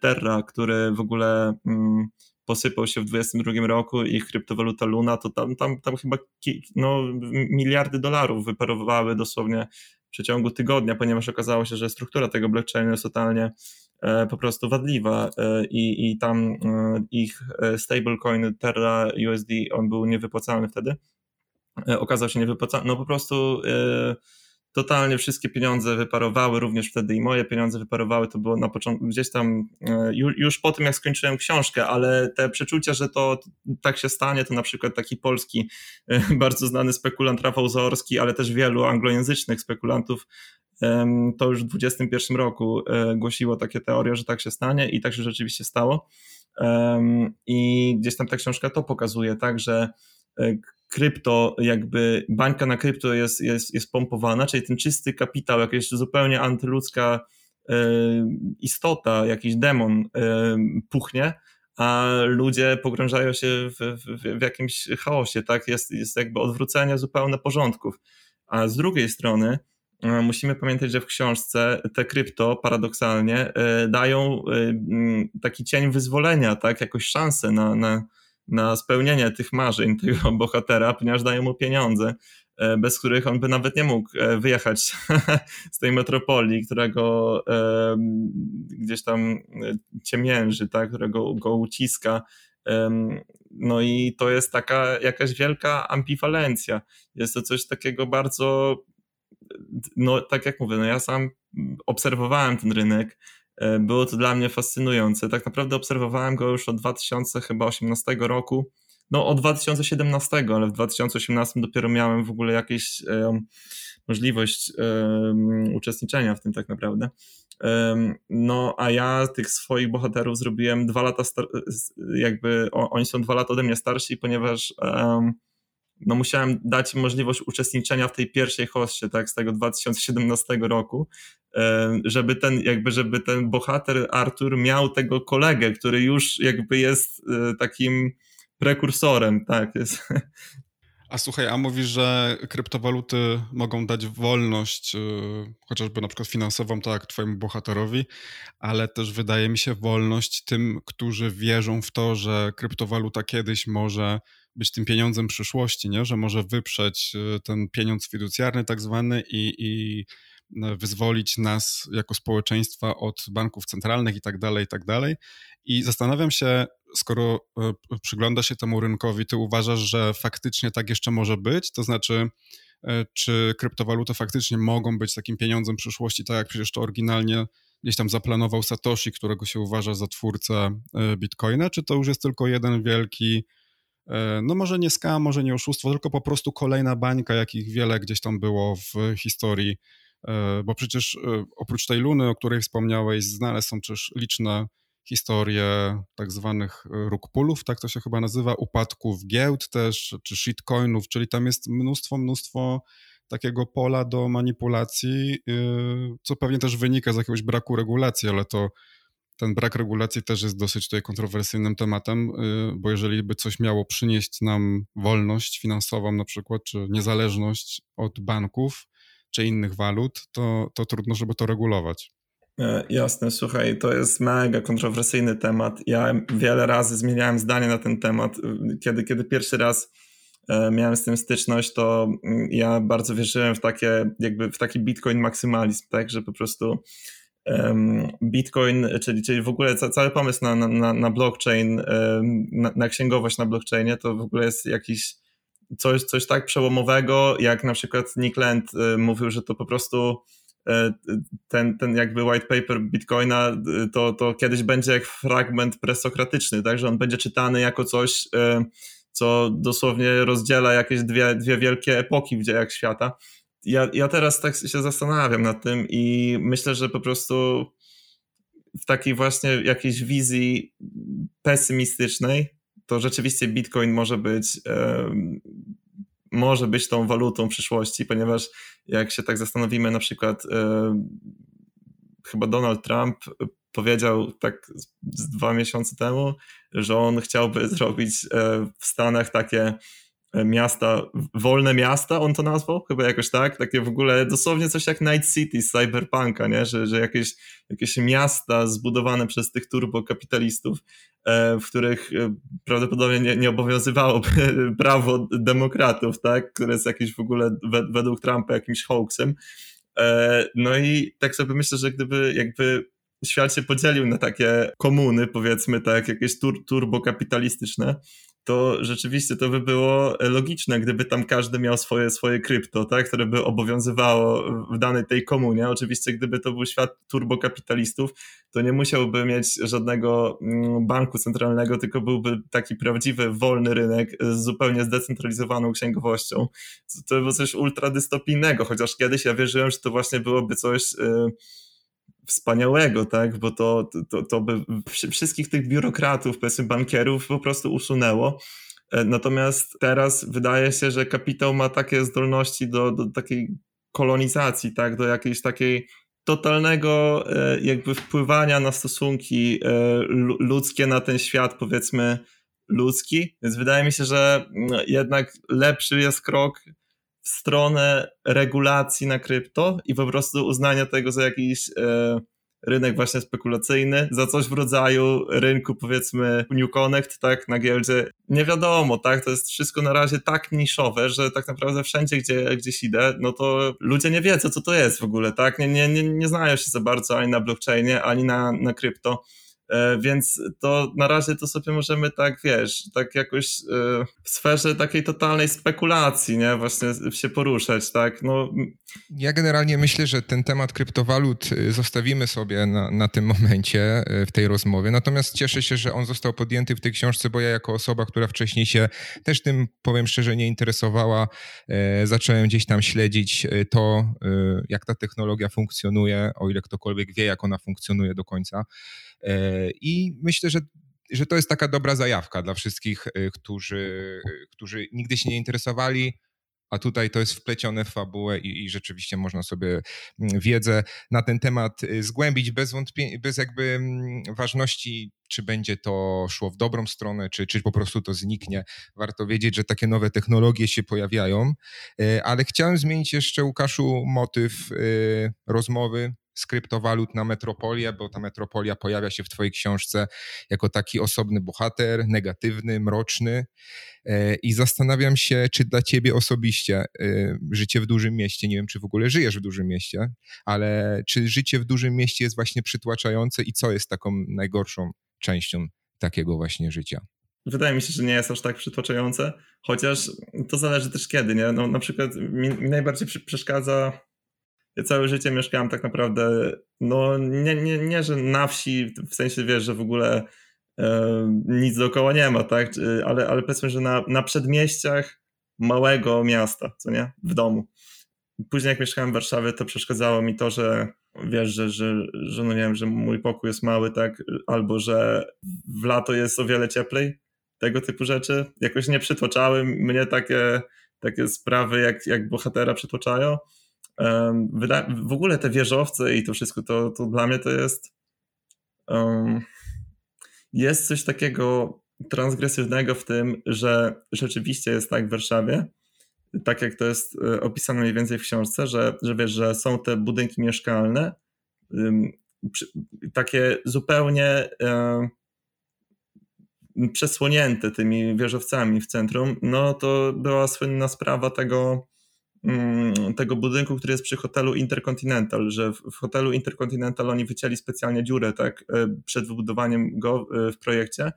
Terra, który w ogóle mm, posypał się w 2022 roku i kryptowaluta Luna, to tam, tam, tam chyba no, miliardy dolarów wyparowały dosłownie w przeciągu tygodnia, ponieważ okazało się, że struktura tego blockchainu jest totalnie e, po prostu wadliwa e, i, i tam ich stablecoin Terra USD, on był niewypłacalny wtedy. Okazał się niewypłacalny, no po prostu totalnie wszystkie pieniądze wyparowały, również wtedy i moje pieniądze wyparowały, to było na początku, gdzieś tam e, już po tym, jak skończyłem książkę, ale te przeczucia, że to tak się stanie, to na przykład taki polski, e, bardzo znany spekulant Rafał Zaorski, ale też wielu anglojęzycznych spekulantów to już w 2021 roku e, głosiło takie teorie, że tak się stanie i tak się rzeczywiście stało. I gdzieś tam ta książka to pokazuje, tak, że krypto, jakby bańka na krypto jest, jest, jest pompowana, czyli ten czysty kapitał, jakaś zupełnie antyludzka y, istota, jakiś demon y, puchnie, a ludzie pogrążają się w, w, w, jakimś chaosie, tak? Jest, jest jakby odwrócenie zupełne porządków. A z drugiej strony musimy pamiętać, że w książce te krypto paradoksalnie dają taki cień wyzwolenia, tak? Jakąś szansę na, na na spełnienie tych marzeń tego bohatera, ponieważ dają mu pieniądze, e, bez których on by nawet nie mógł e, wyjechać z tej metropolii, którego gdzieś tam e, ciemięży, tak, którego go uciska No i to jest taka jakaś wielka ambiwalencja. Jest to coś takiego bardzo, no tak jak mówię, no ja sam obserwowałem ten rynek, e, było to dla mnie fascynujące. Tak naprawdę obserwowałem go już od 2018 roku, no od 2017, ale w 2018 dopiero miałem w ogóle jakieś um, możliwość um, uczestniczenia w tym tak naprawdę. No, a ja tych swoich bohaterów zrobiłem dwa lata, jakby oni są dwa lata ode mnie starsi, ponieważ no musiałem dać możliwość uczestniczenia w tej pierwszej hoście, tak, z tego 2017 roku, żeby ten, jakby, żeby ten bohater Artur miał tego kolegę, który już jakby jest e, takim prekursorem, tak, jest, a słuchaj, a mówisz, że kryptowaluty mogą dać wolność, yy, chociażby na przykład finansową, tak, twojemu bohaterowi, ale też wydaje mi się wolność tym, którzy wierzą w to, że kryptowaluta kiedyś może być tym pieniądzem przyszłości, nie? że może wyprzeć y, ten pieniądz fiducjarny tak zwany i, i y, wyzwolić nas jako społeczeństwa od banków centralnych i tak dalej, i tak dalej. I zastanawiam się, skoro e, przygląda się temu rynkowi, ty uważasz, że faktycznie tak jeszcze może być? To znaczy, czy kryptowaluty faktycznie mogą być takim pieniądzem przyszłości, tak jak przecież to oryginalnie gdzieś tam zaplanował Satoshi, którego się uważa za twórcę Bitcoina, czy to już jest tylko jeden wielki, no może nie skam, może nie oszustwo, tylko po prostu kolejna bańka, jakich wiele gdzieś tam było w historii, bo przecież oprócz tej luny, o której wspomniałeś, znane są też liczne historię tak zwanych e, rugpulów, tak to się chyba nazywa, upadków giełd też, czy shitcoinów, czyli tam jest mnóstwo, mnóstwo takiego pola do manipulacji, co pewnie też wynika z jakiegoś braku regulacji, ale to ten brak regulacji też jest dosyć tutaj kontrowersyjnym tematem, y, bo jeżeli by coś miało przynieść nam wolność finansową na przykład, czy niezależność od banków, czy innych walut, to, to trudno, żeby to regulować. E, jasne, słuchaj, to jest mega kontrowersyjny temat. Ja wiele razy zmieniałem zdanie na ten temat. Kiedy, kiedy pierwszy raz e, miałem z tym styczność, to mm, ja bardzo wierzyłem w takie, jakby w taki Bitcoin maksymalizm, tak, że po prostu Bitcoin, czyli, czyli w ogóle cały pomysł na, na, na blockchain, na, na księgowość na blockchainie, to w ogóle jest jakiś coś, coś tak przełomowego, jak na przykład Nick Land um, mówił, że to po prostu E, ten, ten jakby white paper Bitcoina e, to, to kiedyś będzie jak fragment presokratyczny, tak, że on będzie czytany jako coś, e, co dosłownie rozdziela jakieś dwie, dwie wielkie epoki w dziejach świata. Ja, ja teraz tak się zastanawiam nad tym i myślę, że po prostu w takiej właśnie jakiejś wizji pesymistycznej, to rzeczywiście Bitcoin może być może być tą walutą przyszłości, ponieważ jak się tak zastanowimy, na przykład chyba Donald Trump powiedział tak dwa miesiące temu, że on chciałby zrobić e, w Stanach takie miasta, wolne miasta, on to nazwał, chyba jakoś tak, takie w ogóle dosłownie coś jak Night City z Cyberpunka, nie? Że, że jakieś, jakieś miasta zbudowane przez tych turbokapitalistów, e, w których e, prawdopodobnie nie, nie obowiązywało prawo demokratów, tak? Które jest jakieś w ogóle według Trumpa jakimś hoaxem. E, no i tak sobie myślę, że gdyby jakby świat się podzielił na takie komuny, powiedzmy tak, jakieś tur turbokapitalistyczne, to rzeczywiście to by było logiczne, gdyby tam każdy miał swoje, swoje krypto, tak, które by obowiązywało w danej tej komunie. Oczywiście, gdyby to był świat turbokapitalistów, to nie musiałby mieć żadnego mm, banku centralnego, tylko byłby taki prawdziwy, wolny rynek z zupełnie zdecentralizowaną księgowością. To by było coś ultradystopijnego, chociaż kiedyś ja wierzyłem, że to właśnie byłoby coś... Yy, wspaniałego, tak, bo to, to, to by wszystkich tych biurokratów, powiedzmy bankierów po prostu usunęło. E, natomiast teraz wydaje się, że kapitał ma takie zdolności do, do takiej kolonizacji, tak, do jakiejś takiej totalnego e, jakby wpływania na stosunki e, ludzkie, na ten świat powiedzmy ludzki, więc wydaje mi się, że mm, jednak lepszy jest krok w stronę regulacji na krypto i po prostu uznania tego za jakiś e, rynek właśnie spekulacyjny, za coś w rodzaju rynku powiedzmy New Connect, tak, na giełdzie. Nie wiadomo, tak, to jest wszystko na razie tak niszowe, że tak naprawdę wszędzie, gdzie gdzieś idę, no to ludzie nie wiedzą, co to jest w ogóle, tak, nie, nie, nie, nie znają się za bardzo ani na blockchainie, ani na, na krypto. E, więc to na razie to sobie możemy tak, wiesz, tak jakoś e, w sferze takiej totalnej spekulacji, nie, właśnie się poruszać, tak, no. Ja generalnie myślę, że ten temat kryptowalut y, zostawimy sobie na, na tym momencie y, w tej rozmowie, natomiast cieszę się, że on został podjęty w tej książce, bo ja jako osoba, która wcześniej się też tym, powiem szczerze, nie interesowała, e, zacząłem gdzieś tam śledzić to, jak ta technologia funkcjonuje, o ile ktokolwiek wie, jak ona funkcjonuje do końca. E, I myślę, że że to jest taka dobra zajawka dla wszystkich, e, którzy, którzy nigdy się nie interesowali, a tutaj to jest wplecione w fabułę i, i, rzeczywiście można sobie mm, wiedzę na ten temat e, zgłębić bez wątpienia, bez jakby mm, ważności, czy będzie to szło w dobrą stronę, czy, czy po prostu to zniknie. Warto wiedzieć, że takie nowe technologie się pojawiają, ale chciałem zmienić jeszcze, Łukaszu, motyw rozmowy z kryptowalut na metropolię, bo ta metropolia pojawia się w Twojej książce jako taki osobny bohater, negatywny, mroczny. E, I zastanawiam się, czy dla Ciebie osobiście e, życie w dużym mieście, nie wiem, czy w ogóle żyjesz w dużym mieście, ale czy życie w dużym mieście jest właśnie przytłaczające i co jest taką najgorszą częścią takiego właśnie życia? Wydaje mi się, że nie jest aż tak przytłaczające, chociaż to zależy też kiedy, nie? No, na przykład mi, mi najbardziej przeszkadza ja całe życie mieszkałem tak naprawdę, no nie, nie, nie że na wsi, w sensie wiesz, że w ogóle e, nic dookoła nie ma, tak, ale, ale powiedzmy, że na, na przedmieściach małego miasta, co nie, w domu. Później jak mieszkałem w Warszawie, to przeszkadzało mi to, że wiesz, że, że, że no nie wiem, że mój pokój jest mały, tak, albo że w lato jest o wiele cieplej, tego typu rzeczy. Jakoś nie przytłaczały mnie takie, takie sprawy, jak, jak bohatera przytłaczają w ogóle te wieżowce i to wszystko, to, to dla mnie to jest um, jest coś takiego transgresywnego w tym, że rzeczywiście jest tak w Warszawie, tak jak to jest e, opisane mniej więcej w książce, że, że wiesz, że są te budynki mieszkalne, takie zupełnie przesłonięte tymi wieżowcami w centrum, no to była słynna sprawa tego tego budynku, który jest przy hotelu Intercontinental, że w hotelu Intercontinental oni wycięli specjalnie dziurę tak e, przed wybudowaniem go e, w projekcie, e,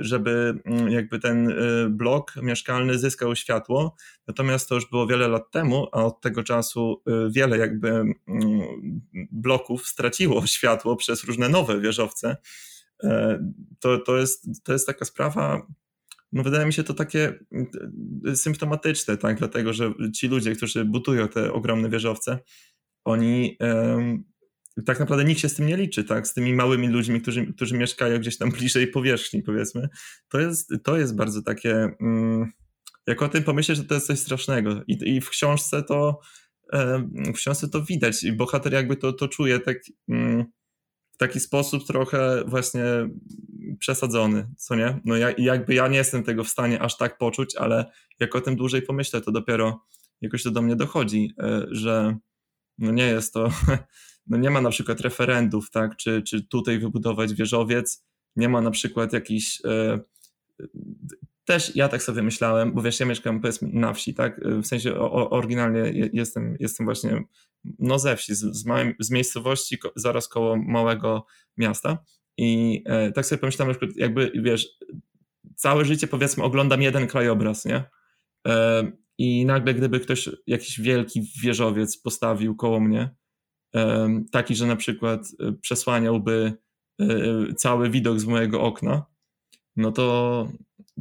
żeby mm, jakby ten blok mieszkalny zyskał światło. Natomiast to już było wiele lat temu, a od tego czasu wiele jakby mm, bloków straciło światło przez różne nowe wieżowce. To, to, jest, to jest taka sprawa, no wydaje mi się to takie mm, symptomatyczne, tak, dlatego że ci ludzie, którzy budują te ogromne wieżowce, oni um, tak naprawdę nikt się z tym nie liczy, tak, z tymi małymi ludźmi, którzy, którzy mieszkają gdzieś tam bliżej powierzchni, powiedzmy. To jest, to jest bardzo takie, um, jak o tym pomyśleć, że to jest coś strasznego. I, i w książce to w książce to widać. I bohater jakby to, to czuje tak um, w taki sposób trochę właśnie przesadzony, co nie? No ja, jakby ja nie jestem tego w stanie aż tak poczuć, ale jak o tym dłużej pomyślę, to dopiero jakoś to do mnie dochodzi, e, że no nie jest to, no nie ma na przykład referendów, tak, czy, czy tutaj wybudować wieżowiec, nie ma na przykład jakichś e, też ja tak sobie myślałem, bo wiesz, ja mieszkam powiedzmy na wsi, tak? W sensie oryginalnie jestem, jestem właśnie no ze wsi, z, z, małej, z miejscowości zaraz koło małego miasta. I e, tak sobie pomyślałem, że jakby wiesz, całe życie powiedzmy oglądam jeden krajobraz, nie? E, I nagle gdyby ktoś, jakiś wielki wieżowiec postawił koło mnie, e, taki, że na przykład przesłaniałby cały widok z mojego okna, no to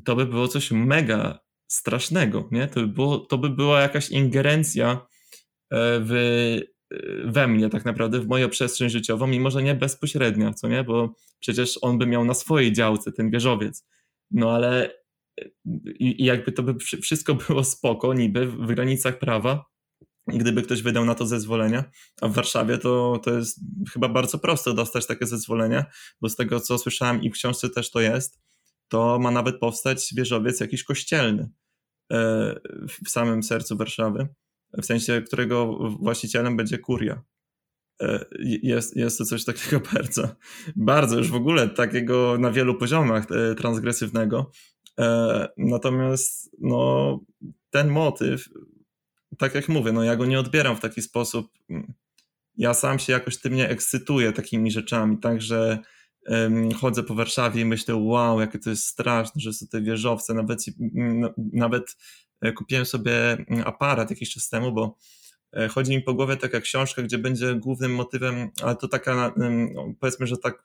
to by było coś mega strasznego, nie? To by, było, to by była jakaś ingerencja w, we mnie tak naprawdę, w moją przestrzeń życiową, mimo że nie bezpośrednia, co nie? Bo przecież on by miał na swojej działce ten wieżowiec. No ale e, i, i jakby to by wszystko było spoko, niby w granicach prawa, gdyby ktoś wydał na to zezwolenie, a w Warszawie to, to jest chyba bardzo prosto dostać takie zezwolenie, bo z tego co słyszałem i w książce też to jest, to ma nawet powstać wieżowiec jakiś kościelny e, w samym sercu Warszawy, w sensie którego właścicielem będzie kuria. E, jest, jest to coś takiego bardzo, bardzo już w ogóle takiego na wielu poziomach e, transgresywnego. Natomiast no, ten motyw, tak jak mówię, no ja go nie odbieram w taki sposób. Ja sam się jakoś tym nie ekscytuję takimi rzeczami, tak, że chodzę po Warszawie i myślę, wow, jakie to jest straszne, że są te wieżowce, nawet, nawet e, kupiłem sobie mm, aparat jakiś czas temu, bo e, chodzi mi po głowie taka książka, gdzie będzie głównym motywem, ale to taka, no, powiedzmy, że tak,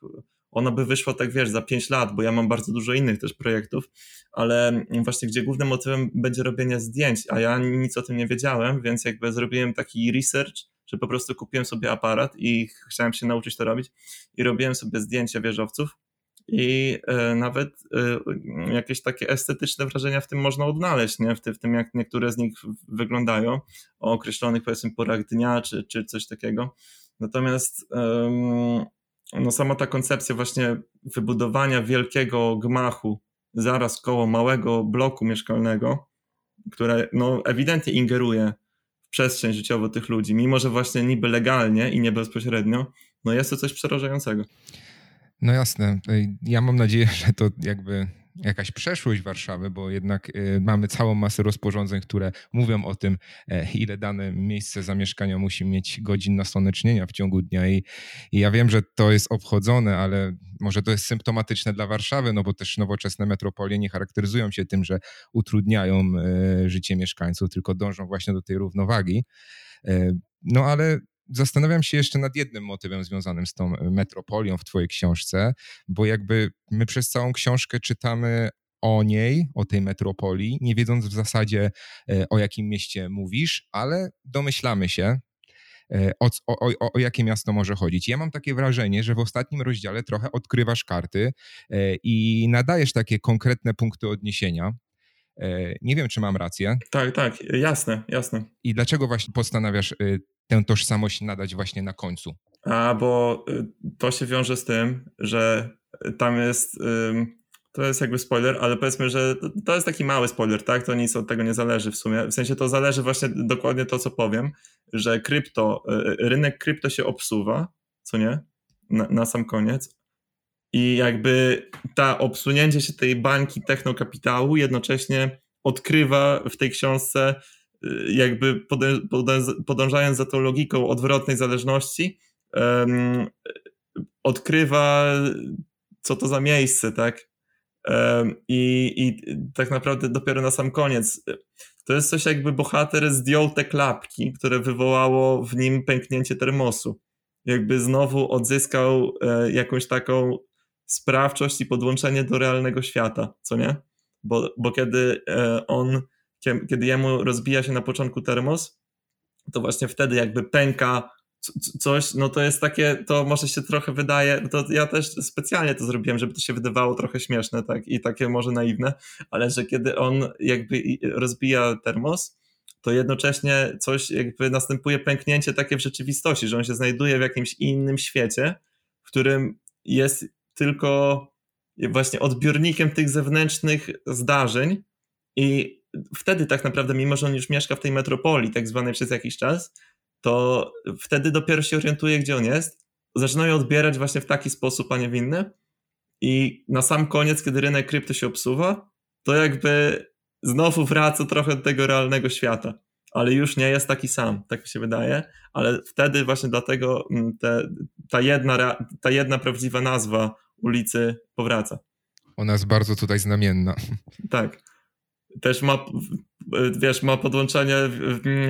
ona by wyszła tak, wiesz, za 5 lat, bo ja mam bardzo dużo innych też projektów, ale właśnie gdzie głównym motywem będzie robienie zdjęć, a ja nic o tym nie wiedziałem, więc jakby zrobiłem taki research, że po prostu kupiłem sobie aparat i chciałem się nauczyć to robić i robiłem sobie zdjęcia wieżowców i e, nawet e, jakieś takie estetyczne wrażenia w tym można odnaleźć, nie? W, ty, w tym jak niektóre z nich wyglądają o określonych powiedzmy porach dnia czy, czy coś takiego. Natomiast no sama ta koncepcja właśnie wybudowania wielkiego gmachu zaraz koło małego bloku mieszkalnego, które no ewidentnie ingeruje przestrzeń życiową tych ludzi, mimo że właśnie niby legalnie i nie bezpośrednio, no jest to coś przerażającego. No jasne. Ja mam nadzieję, że to jakby jakaś przeszłość Warszawy, bo jednak y, mamy całą masę rozporządzeń, które mówią o tym, e, ile dane miejsce zamieszkania musi mieć godzin nasłonecznienia w ciągu dnia. I, I, ja wiem, że to jest obchodzone, ale może to jest symptomatyczne dla Warszawy, no bo też nowoczesne metropolie nie charakteryzują się tym, że utrudniają e, życie mieszkańców, tylko dążą właśnie do tej równowagi. E, no ale zastanawiam się jeszcze nad jednym motywem związanym z tą metropolią w Twojej książce, bo jakby my przez całą książkę czytamy o niej, o tej metropolii, nie wiedząc w zasadzie e, o jakim mieście mówisz, ale domyślamy się, e, o, o, o, o, jakie miasto może chodzić. Ja mam takie wrażenie, że w ostatnim rozdziale trochę odkrywasz karty e, i nadajesz takie konkretne punkty odniesienia. Nie wiem, czy mam rację. Tak, tak, jasne, jasne. I dlaczego właśnie postanawiasz tę tożsamość nadać właśnie na końcu? A, bo y, to się wiąże z tym, że tam jest, to jest jakby spoiler, ale powiedzmy, że to jest taki mały spoiler, tak? To nic od tego nie zależy w sumie. W sensie to zależy właśnie dokładnie to, co powiem, że krypto, y, rynek krypto się obsuwa, co nie? Na, na sam koniec. I jakby ta obsunięcie się tej bańki technokapitału jednocześnie odkrywa w tej książce Y, jakby podążając za tą logiką odwrotnej zależności, odkrywa, co to za miejsce, tak? I, I tak naprawdę dopiero na sam koniec. To jest coś jakby bohater zdjął te klapki, które wywołało w nim pęknięcie termosu. Jakby znowu odzyskał e, jakąś taką sprawczość i podłączenie do realnego świata, co nie? Bo, bo kiedy e, on kiedy jemu rozbija się na początku termos, to właśnie wtedy jakby pęka coś, no to jest takie, to może się trochę wydaje, to ja też specjalnie to zrobiłem, żeby to się wydawało trochę śmieszne, tak, i takie może naiwne, ale że kiedy on jakby rozbija termos, to jednocześnie coś jakby następuje pęknięcie takie w rzeczywistości, że on się znajduje w jakimś innym świecie, w którym jest tylko właśnie odbiornikiem tych zewnętrznych zdarzeń i wtedy tak naprawdę, mimo że on już mieszka w tej metropolii, tak zwanej przez jakiś czas, to wtedy dopiero się orientuje, gdzie on jest. Zaczynają odbierać właśnie w taki sposób, a nie w inny. I na sam koniec, kiedy rynek krypto się obsuwa, to jakby znowu wraca trochę do tego realnego świata. Ale już nie jest taki sam, tak mi się wydaje. Ale wtedy właśnie dlatego mm, te, ta, jedna, ta jedna prawdziwa nazwa ulicy powraca. Ona jest bardzo tutaj znamienna. Tak też ma, wiesz, ma podłączenia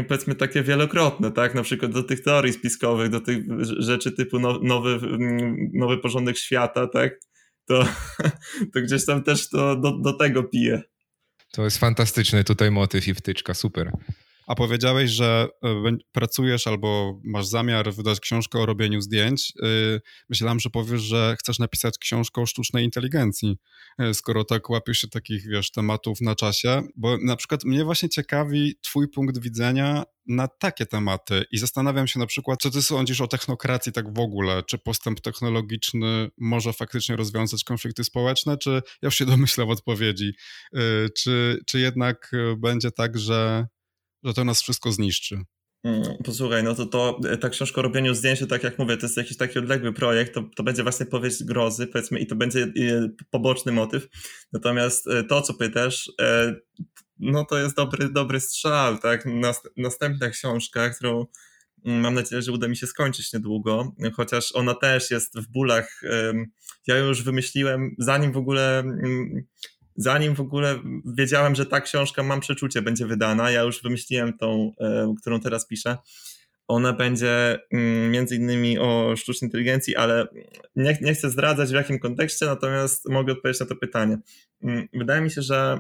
powiedzmy takie wielokrotne, tak? Na przykład do tych teorii spiskowych, do tych rzeczy typu nowy, nowy porządek świata, tak? To, to gdzieś tam też to do, do tego pije. To jest fantastyczny tutaj motyw i wtyczka, super. A powiedziałeś, że e, pracujesz albo masz zamiar wydać książkę o robieniu zdjęć. Y, myślałem, że powiesz, że chcesz napisać książkę o sztucznej inteligencji, e, skoro tak łapiesz się takich, wiesz, tematów na czasie, bo na przykład mnie właśnie ciekawi twój punkt widzenia na takie tematy i zastanawiam się na przykład, co ty sądzisz o technokracji tak w ogóle? Czy postęp technologiczny może faktycznie rozwiązać konflikty społeczne, czy ja już się domyślam odpowiedzi, czy, czy jednak będzie tak, że że to nas wszystko zniszczy. Mm, posłuchaj, no to, to ta książka o robieniu zdjęć, tak jak mówię, to jest jakiś taki odległy projekt, to, to będzie właśnie powieść grozy, powiedzmy, i to będzie poboczny motyw. Natomiast e, to, co pytasz, e, no to jest dobry, dobry strzał, tak? Następna książka, którą Mam nadzieję, że uda mi się skończyć niedługo, chociaż ona też jest w bólach. Ja już wymyśliłem, zanim w ogóle zanim w ogóle wiedziałem, że ta książka, mam przeczucie, będzie wydana, ja już wymyśliłem tą, którą teraz piszę. Ona będzie mm, między innymi o sztucznej inteligencji, ale nie, nie chcę zdradzać w jakim kontekście, natomiast mogę odpowiedzieć na to pytanie. Mm, wydaje mi się, że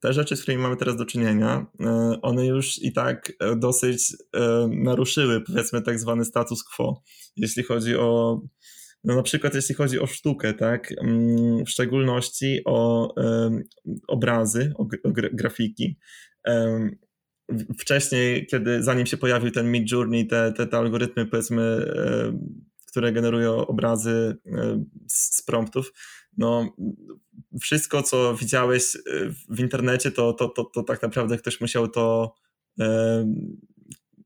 te rzeczy, z którymi mamy teraz do czynienia, e, one już i tak e, dosyć e, naruszyły, powiedzmy, tak zwany status quo, jeśli chodzi o, no na przykład jeśli chodzi o sztukę, tak, mm, w szczególności o obrazy, o grafiki. Wcześniej, kiedy zanim się pojawił ten Mid Journey, te, te, te algorytmy, powiedzmy, które generują obrazy z promptów, no wszystko, co widziałeś w internecie, to, to, to, to tak naprawdę ktoś musiał to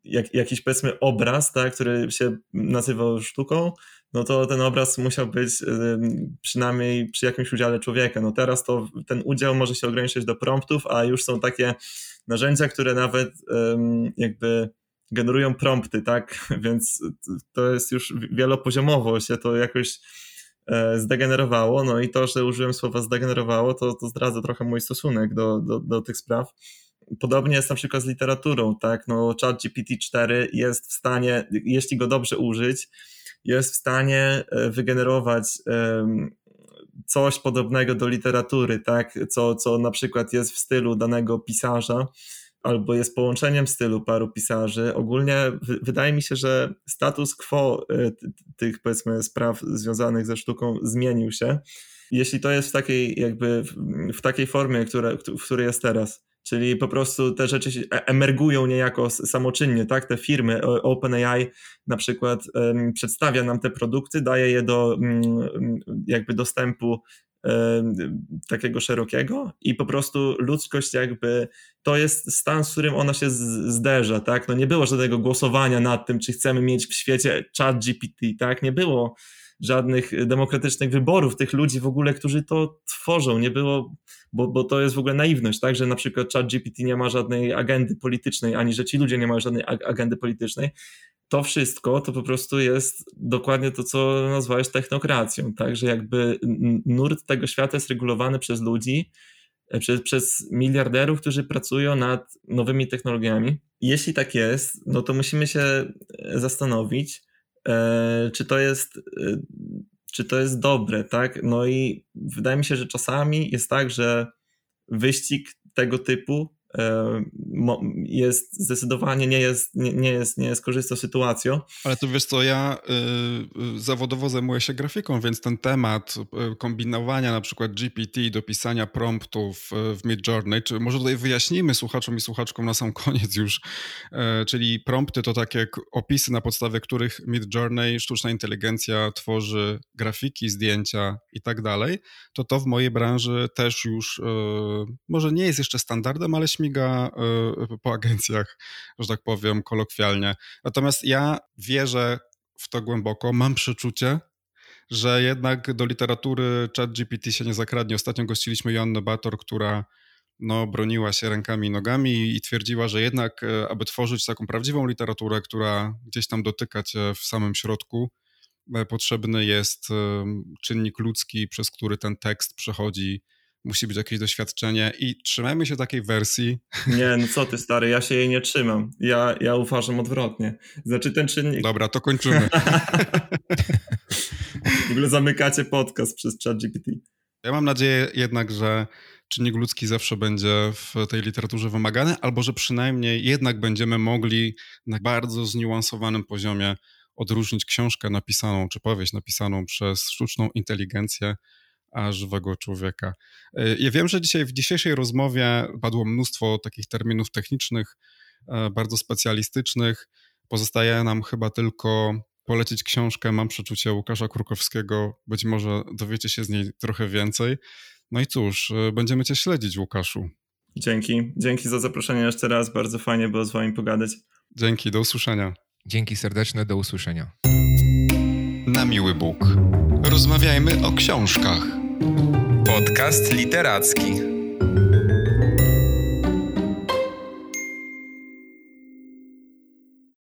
jak, jakiś powiedzmy obraz, tak, który się nazywał sztuką, no to ten obraz musiał być przynajmniej przy jakimś udziale człowieka. No teraz to ten udział może się ograniczyć do promptów, a już są takie narzędzia, które nawet jakby generują prompty, tak, więc to jest już wielopoziomowo się to jakoś E, zdegenerowało, no i to, że użyłem słowa zdegenerowało, to, to zdradza trochę mój stosunek do, do, do tych spraw. Podobnie jest na przykład z literaturą, tak, no ChatGPT-4 jest w stanie, jeśli go dobrze użyć, jest w stanie e, wygenerować coś podobnego do literatury, tak, co, co na przykład jest w stylu danego pisarza, albo jest połączeniem stylu paru pisarzy. Ogólnie wydaje mi się, że status quo y, tych powiedzmy spraw związanych ze sztuką zmienił się. Jeśli to jest w takiej jakby w takiej formie, która, w której jest teraz, czyli po prostu te rzeczy e, emergują niejako samoczynnie, tak? Te firmy, OpenAI na przykład um, przedstawia nam te produkty, daje je do um, jakby dostępu takiego szerokiego i po prostu ludzkość jakby to jest stan, z którym ona się zderza, tak? No nie było żadnego głosowania nad tym, czy chcemy mieć w świecie chat GPT, tak? Nie było żadnych demokratycznych wyborów tych ludzi w ogóle, którzy to tworzą, nie było, bo, bo to jest w ogóle naiwność, tak? Że na przykład chat GPT nie ma żadnej agendy politycznej, ani że ci ludzie nie mają żadnej agendy politycznej, to wszystko to po prostu jest dokładnie to, co nazwałeś technokracją, tak, że jakby nurt tego świata jest regulowany przez ludzi, e, przez, przez miliarderów, którzy pracują nad nowymi technologiami. Jeśli tak jest, no to musimy się e, zastanowić, e, czy to jest, e, czy to jest dobre, tak? No i wydaje mi się, że czasami jest tak, że wyścig tego typu jest zdecydowanie nie jest, nie, nie jest, nie jest korzystną sytuacją. Ale to wiesz co, ja y, zawodowo zajmuję się grafiką, więc ten temat y, kombinowania na przykład GPT do pisania promptów y, w Midjourney, czy może tutaj wyjaśnijmy słuchaczom i słuchaczkom na sam koniec już, y, czyli prompty to takie opisy, na podstawie których Midjourney, sztuczna inteligencja tworzy grafiki, zdjęcia i tak dalej, to to w mojej branży też już y, może nie jest jeszcze standardem, ale śmiga y, po agencjach, że tak powiem kolokwialnie. Natomiast ja wierzę w to głęboko, mam przeczucie, że jednak do literatury ChatGPT się nie zakradnie. Ostatnio gościliśmy Joannę Bator, która no, broniła się rękami i nogami i twierdziła, że jednak, e, aby tworzyć taką prawdziwą literaturę, która gdzieś tam dotyka cię w samym środku, e, potrzebny jest czynnik ludzki, przez który ten tekst przechodzi musi być jakieś doświadczenie i trzymajmy się takiej wersji. Nie, no co ty stary, ja się jej nie trzymam. Ja, ja uważam odwrotnie. Znaczy ten czynnik... Dobra, to kończymy. w ogóle zamykacie podcast przez ChatGPT. Ja mam nadzieję jednak, że czynnik ludzki zawsze będzie w tej literaturze wymagany, albo że przynajmniej jednak będziemy mogli na bardzo zniuansowanym poziomie odróżnić książkę napisaną czy powieść napisaną przez sztuczną inteligencję a żywego człowieka. E, ja wiem, że dzisiaj w dzisiejszej rozmowie padło mnóstwo takich terminów technicznych, e, bardzo specjalistycznych. Pozostaje nam chyba tylko polecić książkę Mam przeczucie Łukasza Krukowskiego. Być może dowiecie się z niej trochę więcej. No i cóż, e, będziemy Cię śledzić, Łukaszu. Dzięki. Dzięki za zaproszenie jeszcze raz. Bardzo fajnie było z Wami pogadać. Dzięki, do usłyszenia. Dzięki serdeczne, do usłyszenia. Na miły Bóg. Rozmawiajmy o książkach. Podcast literacki.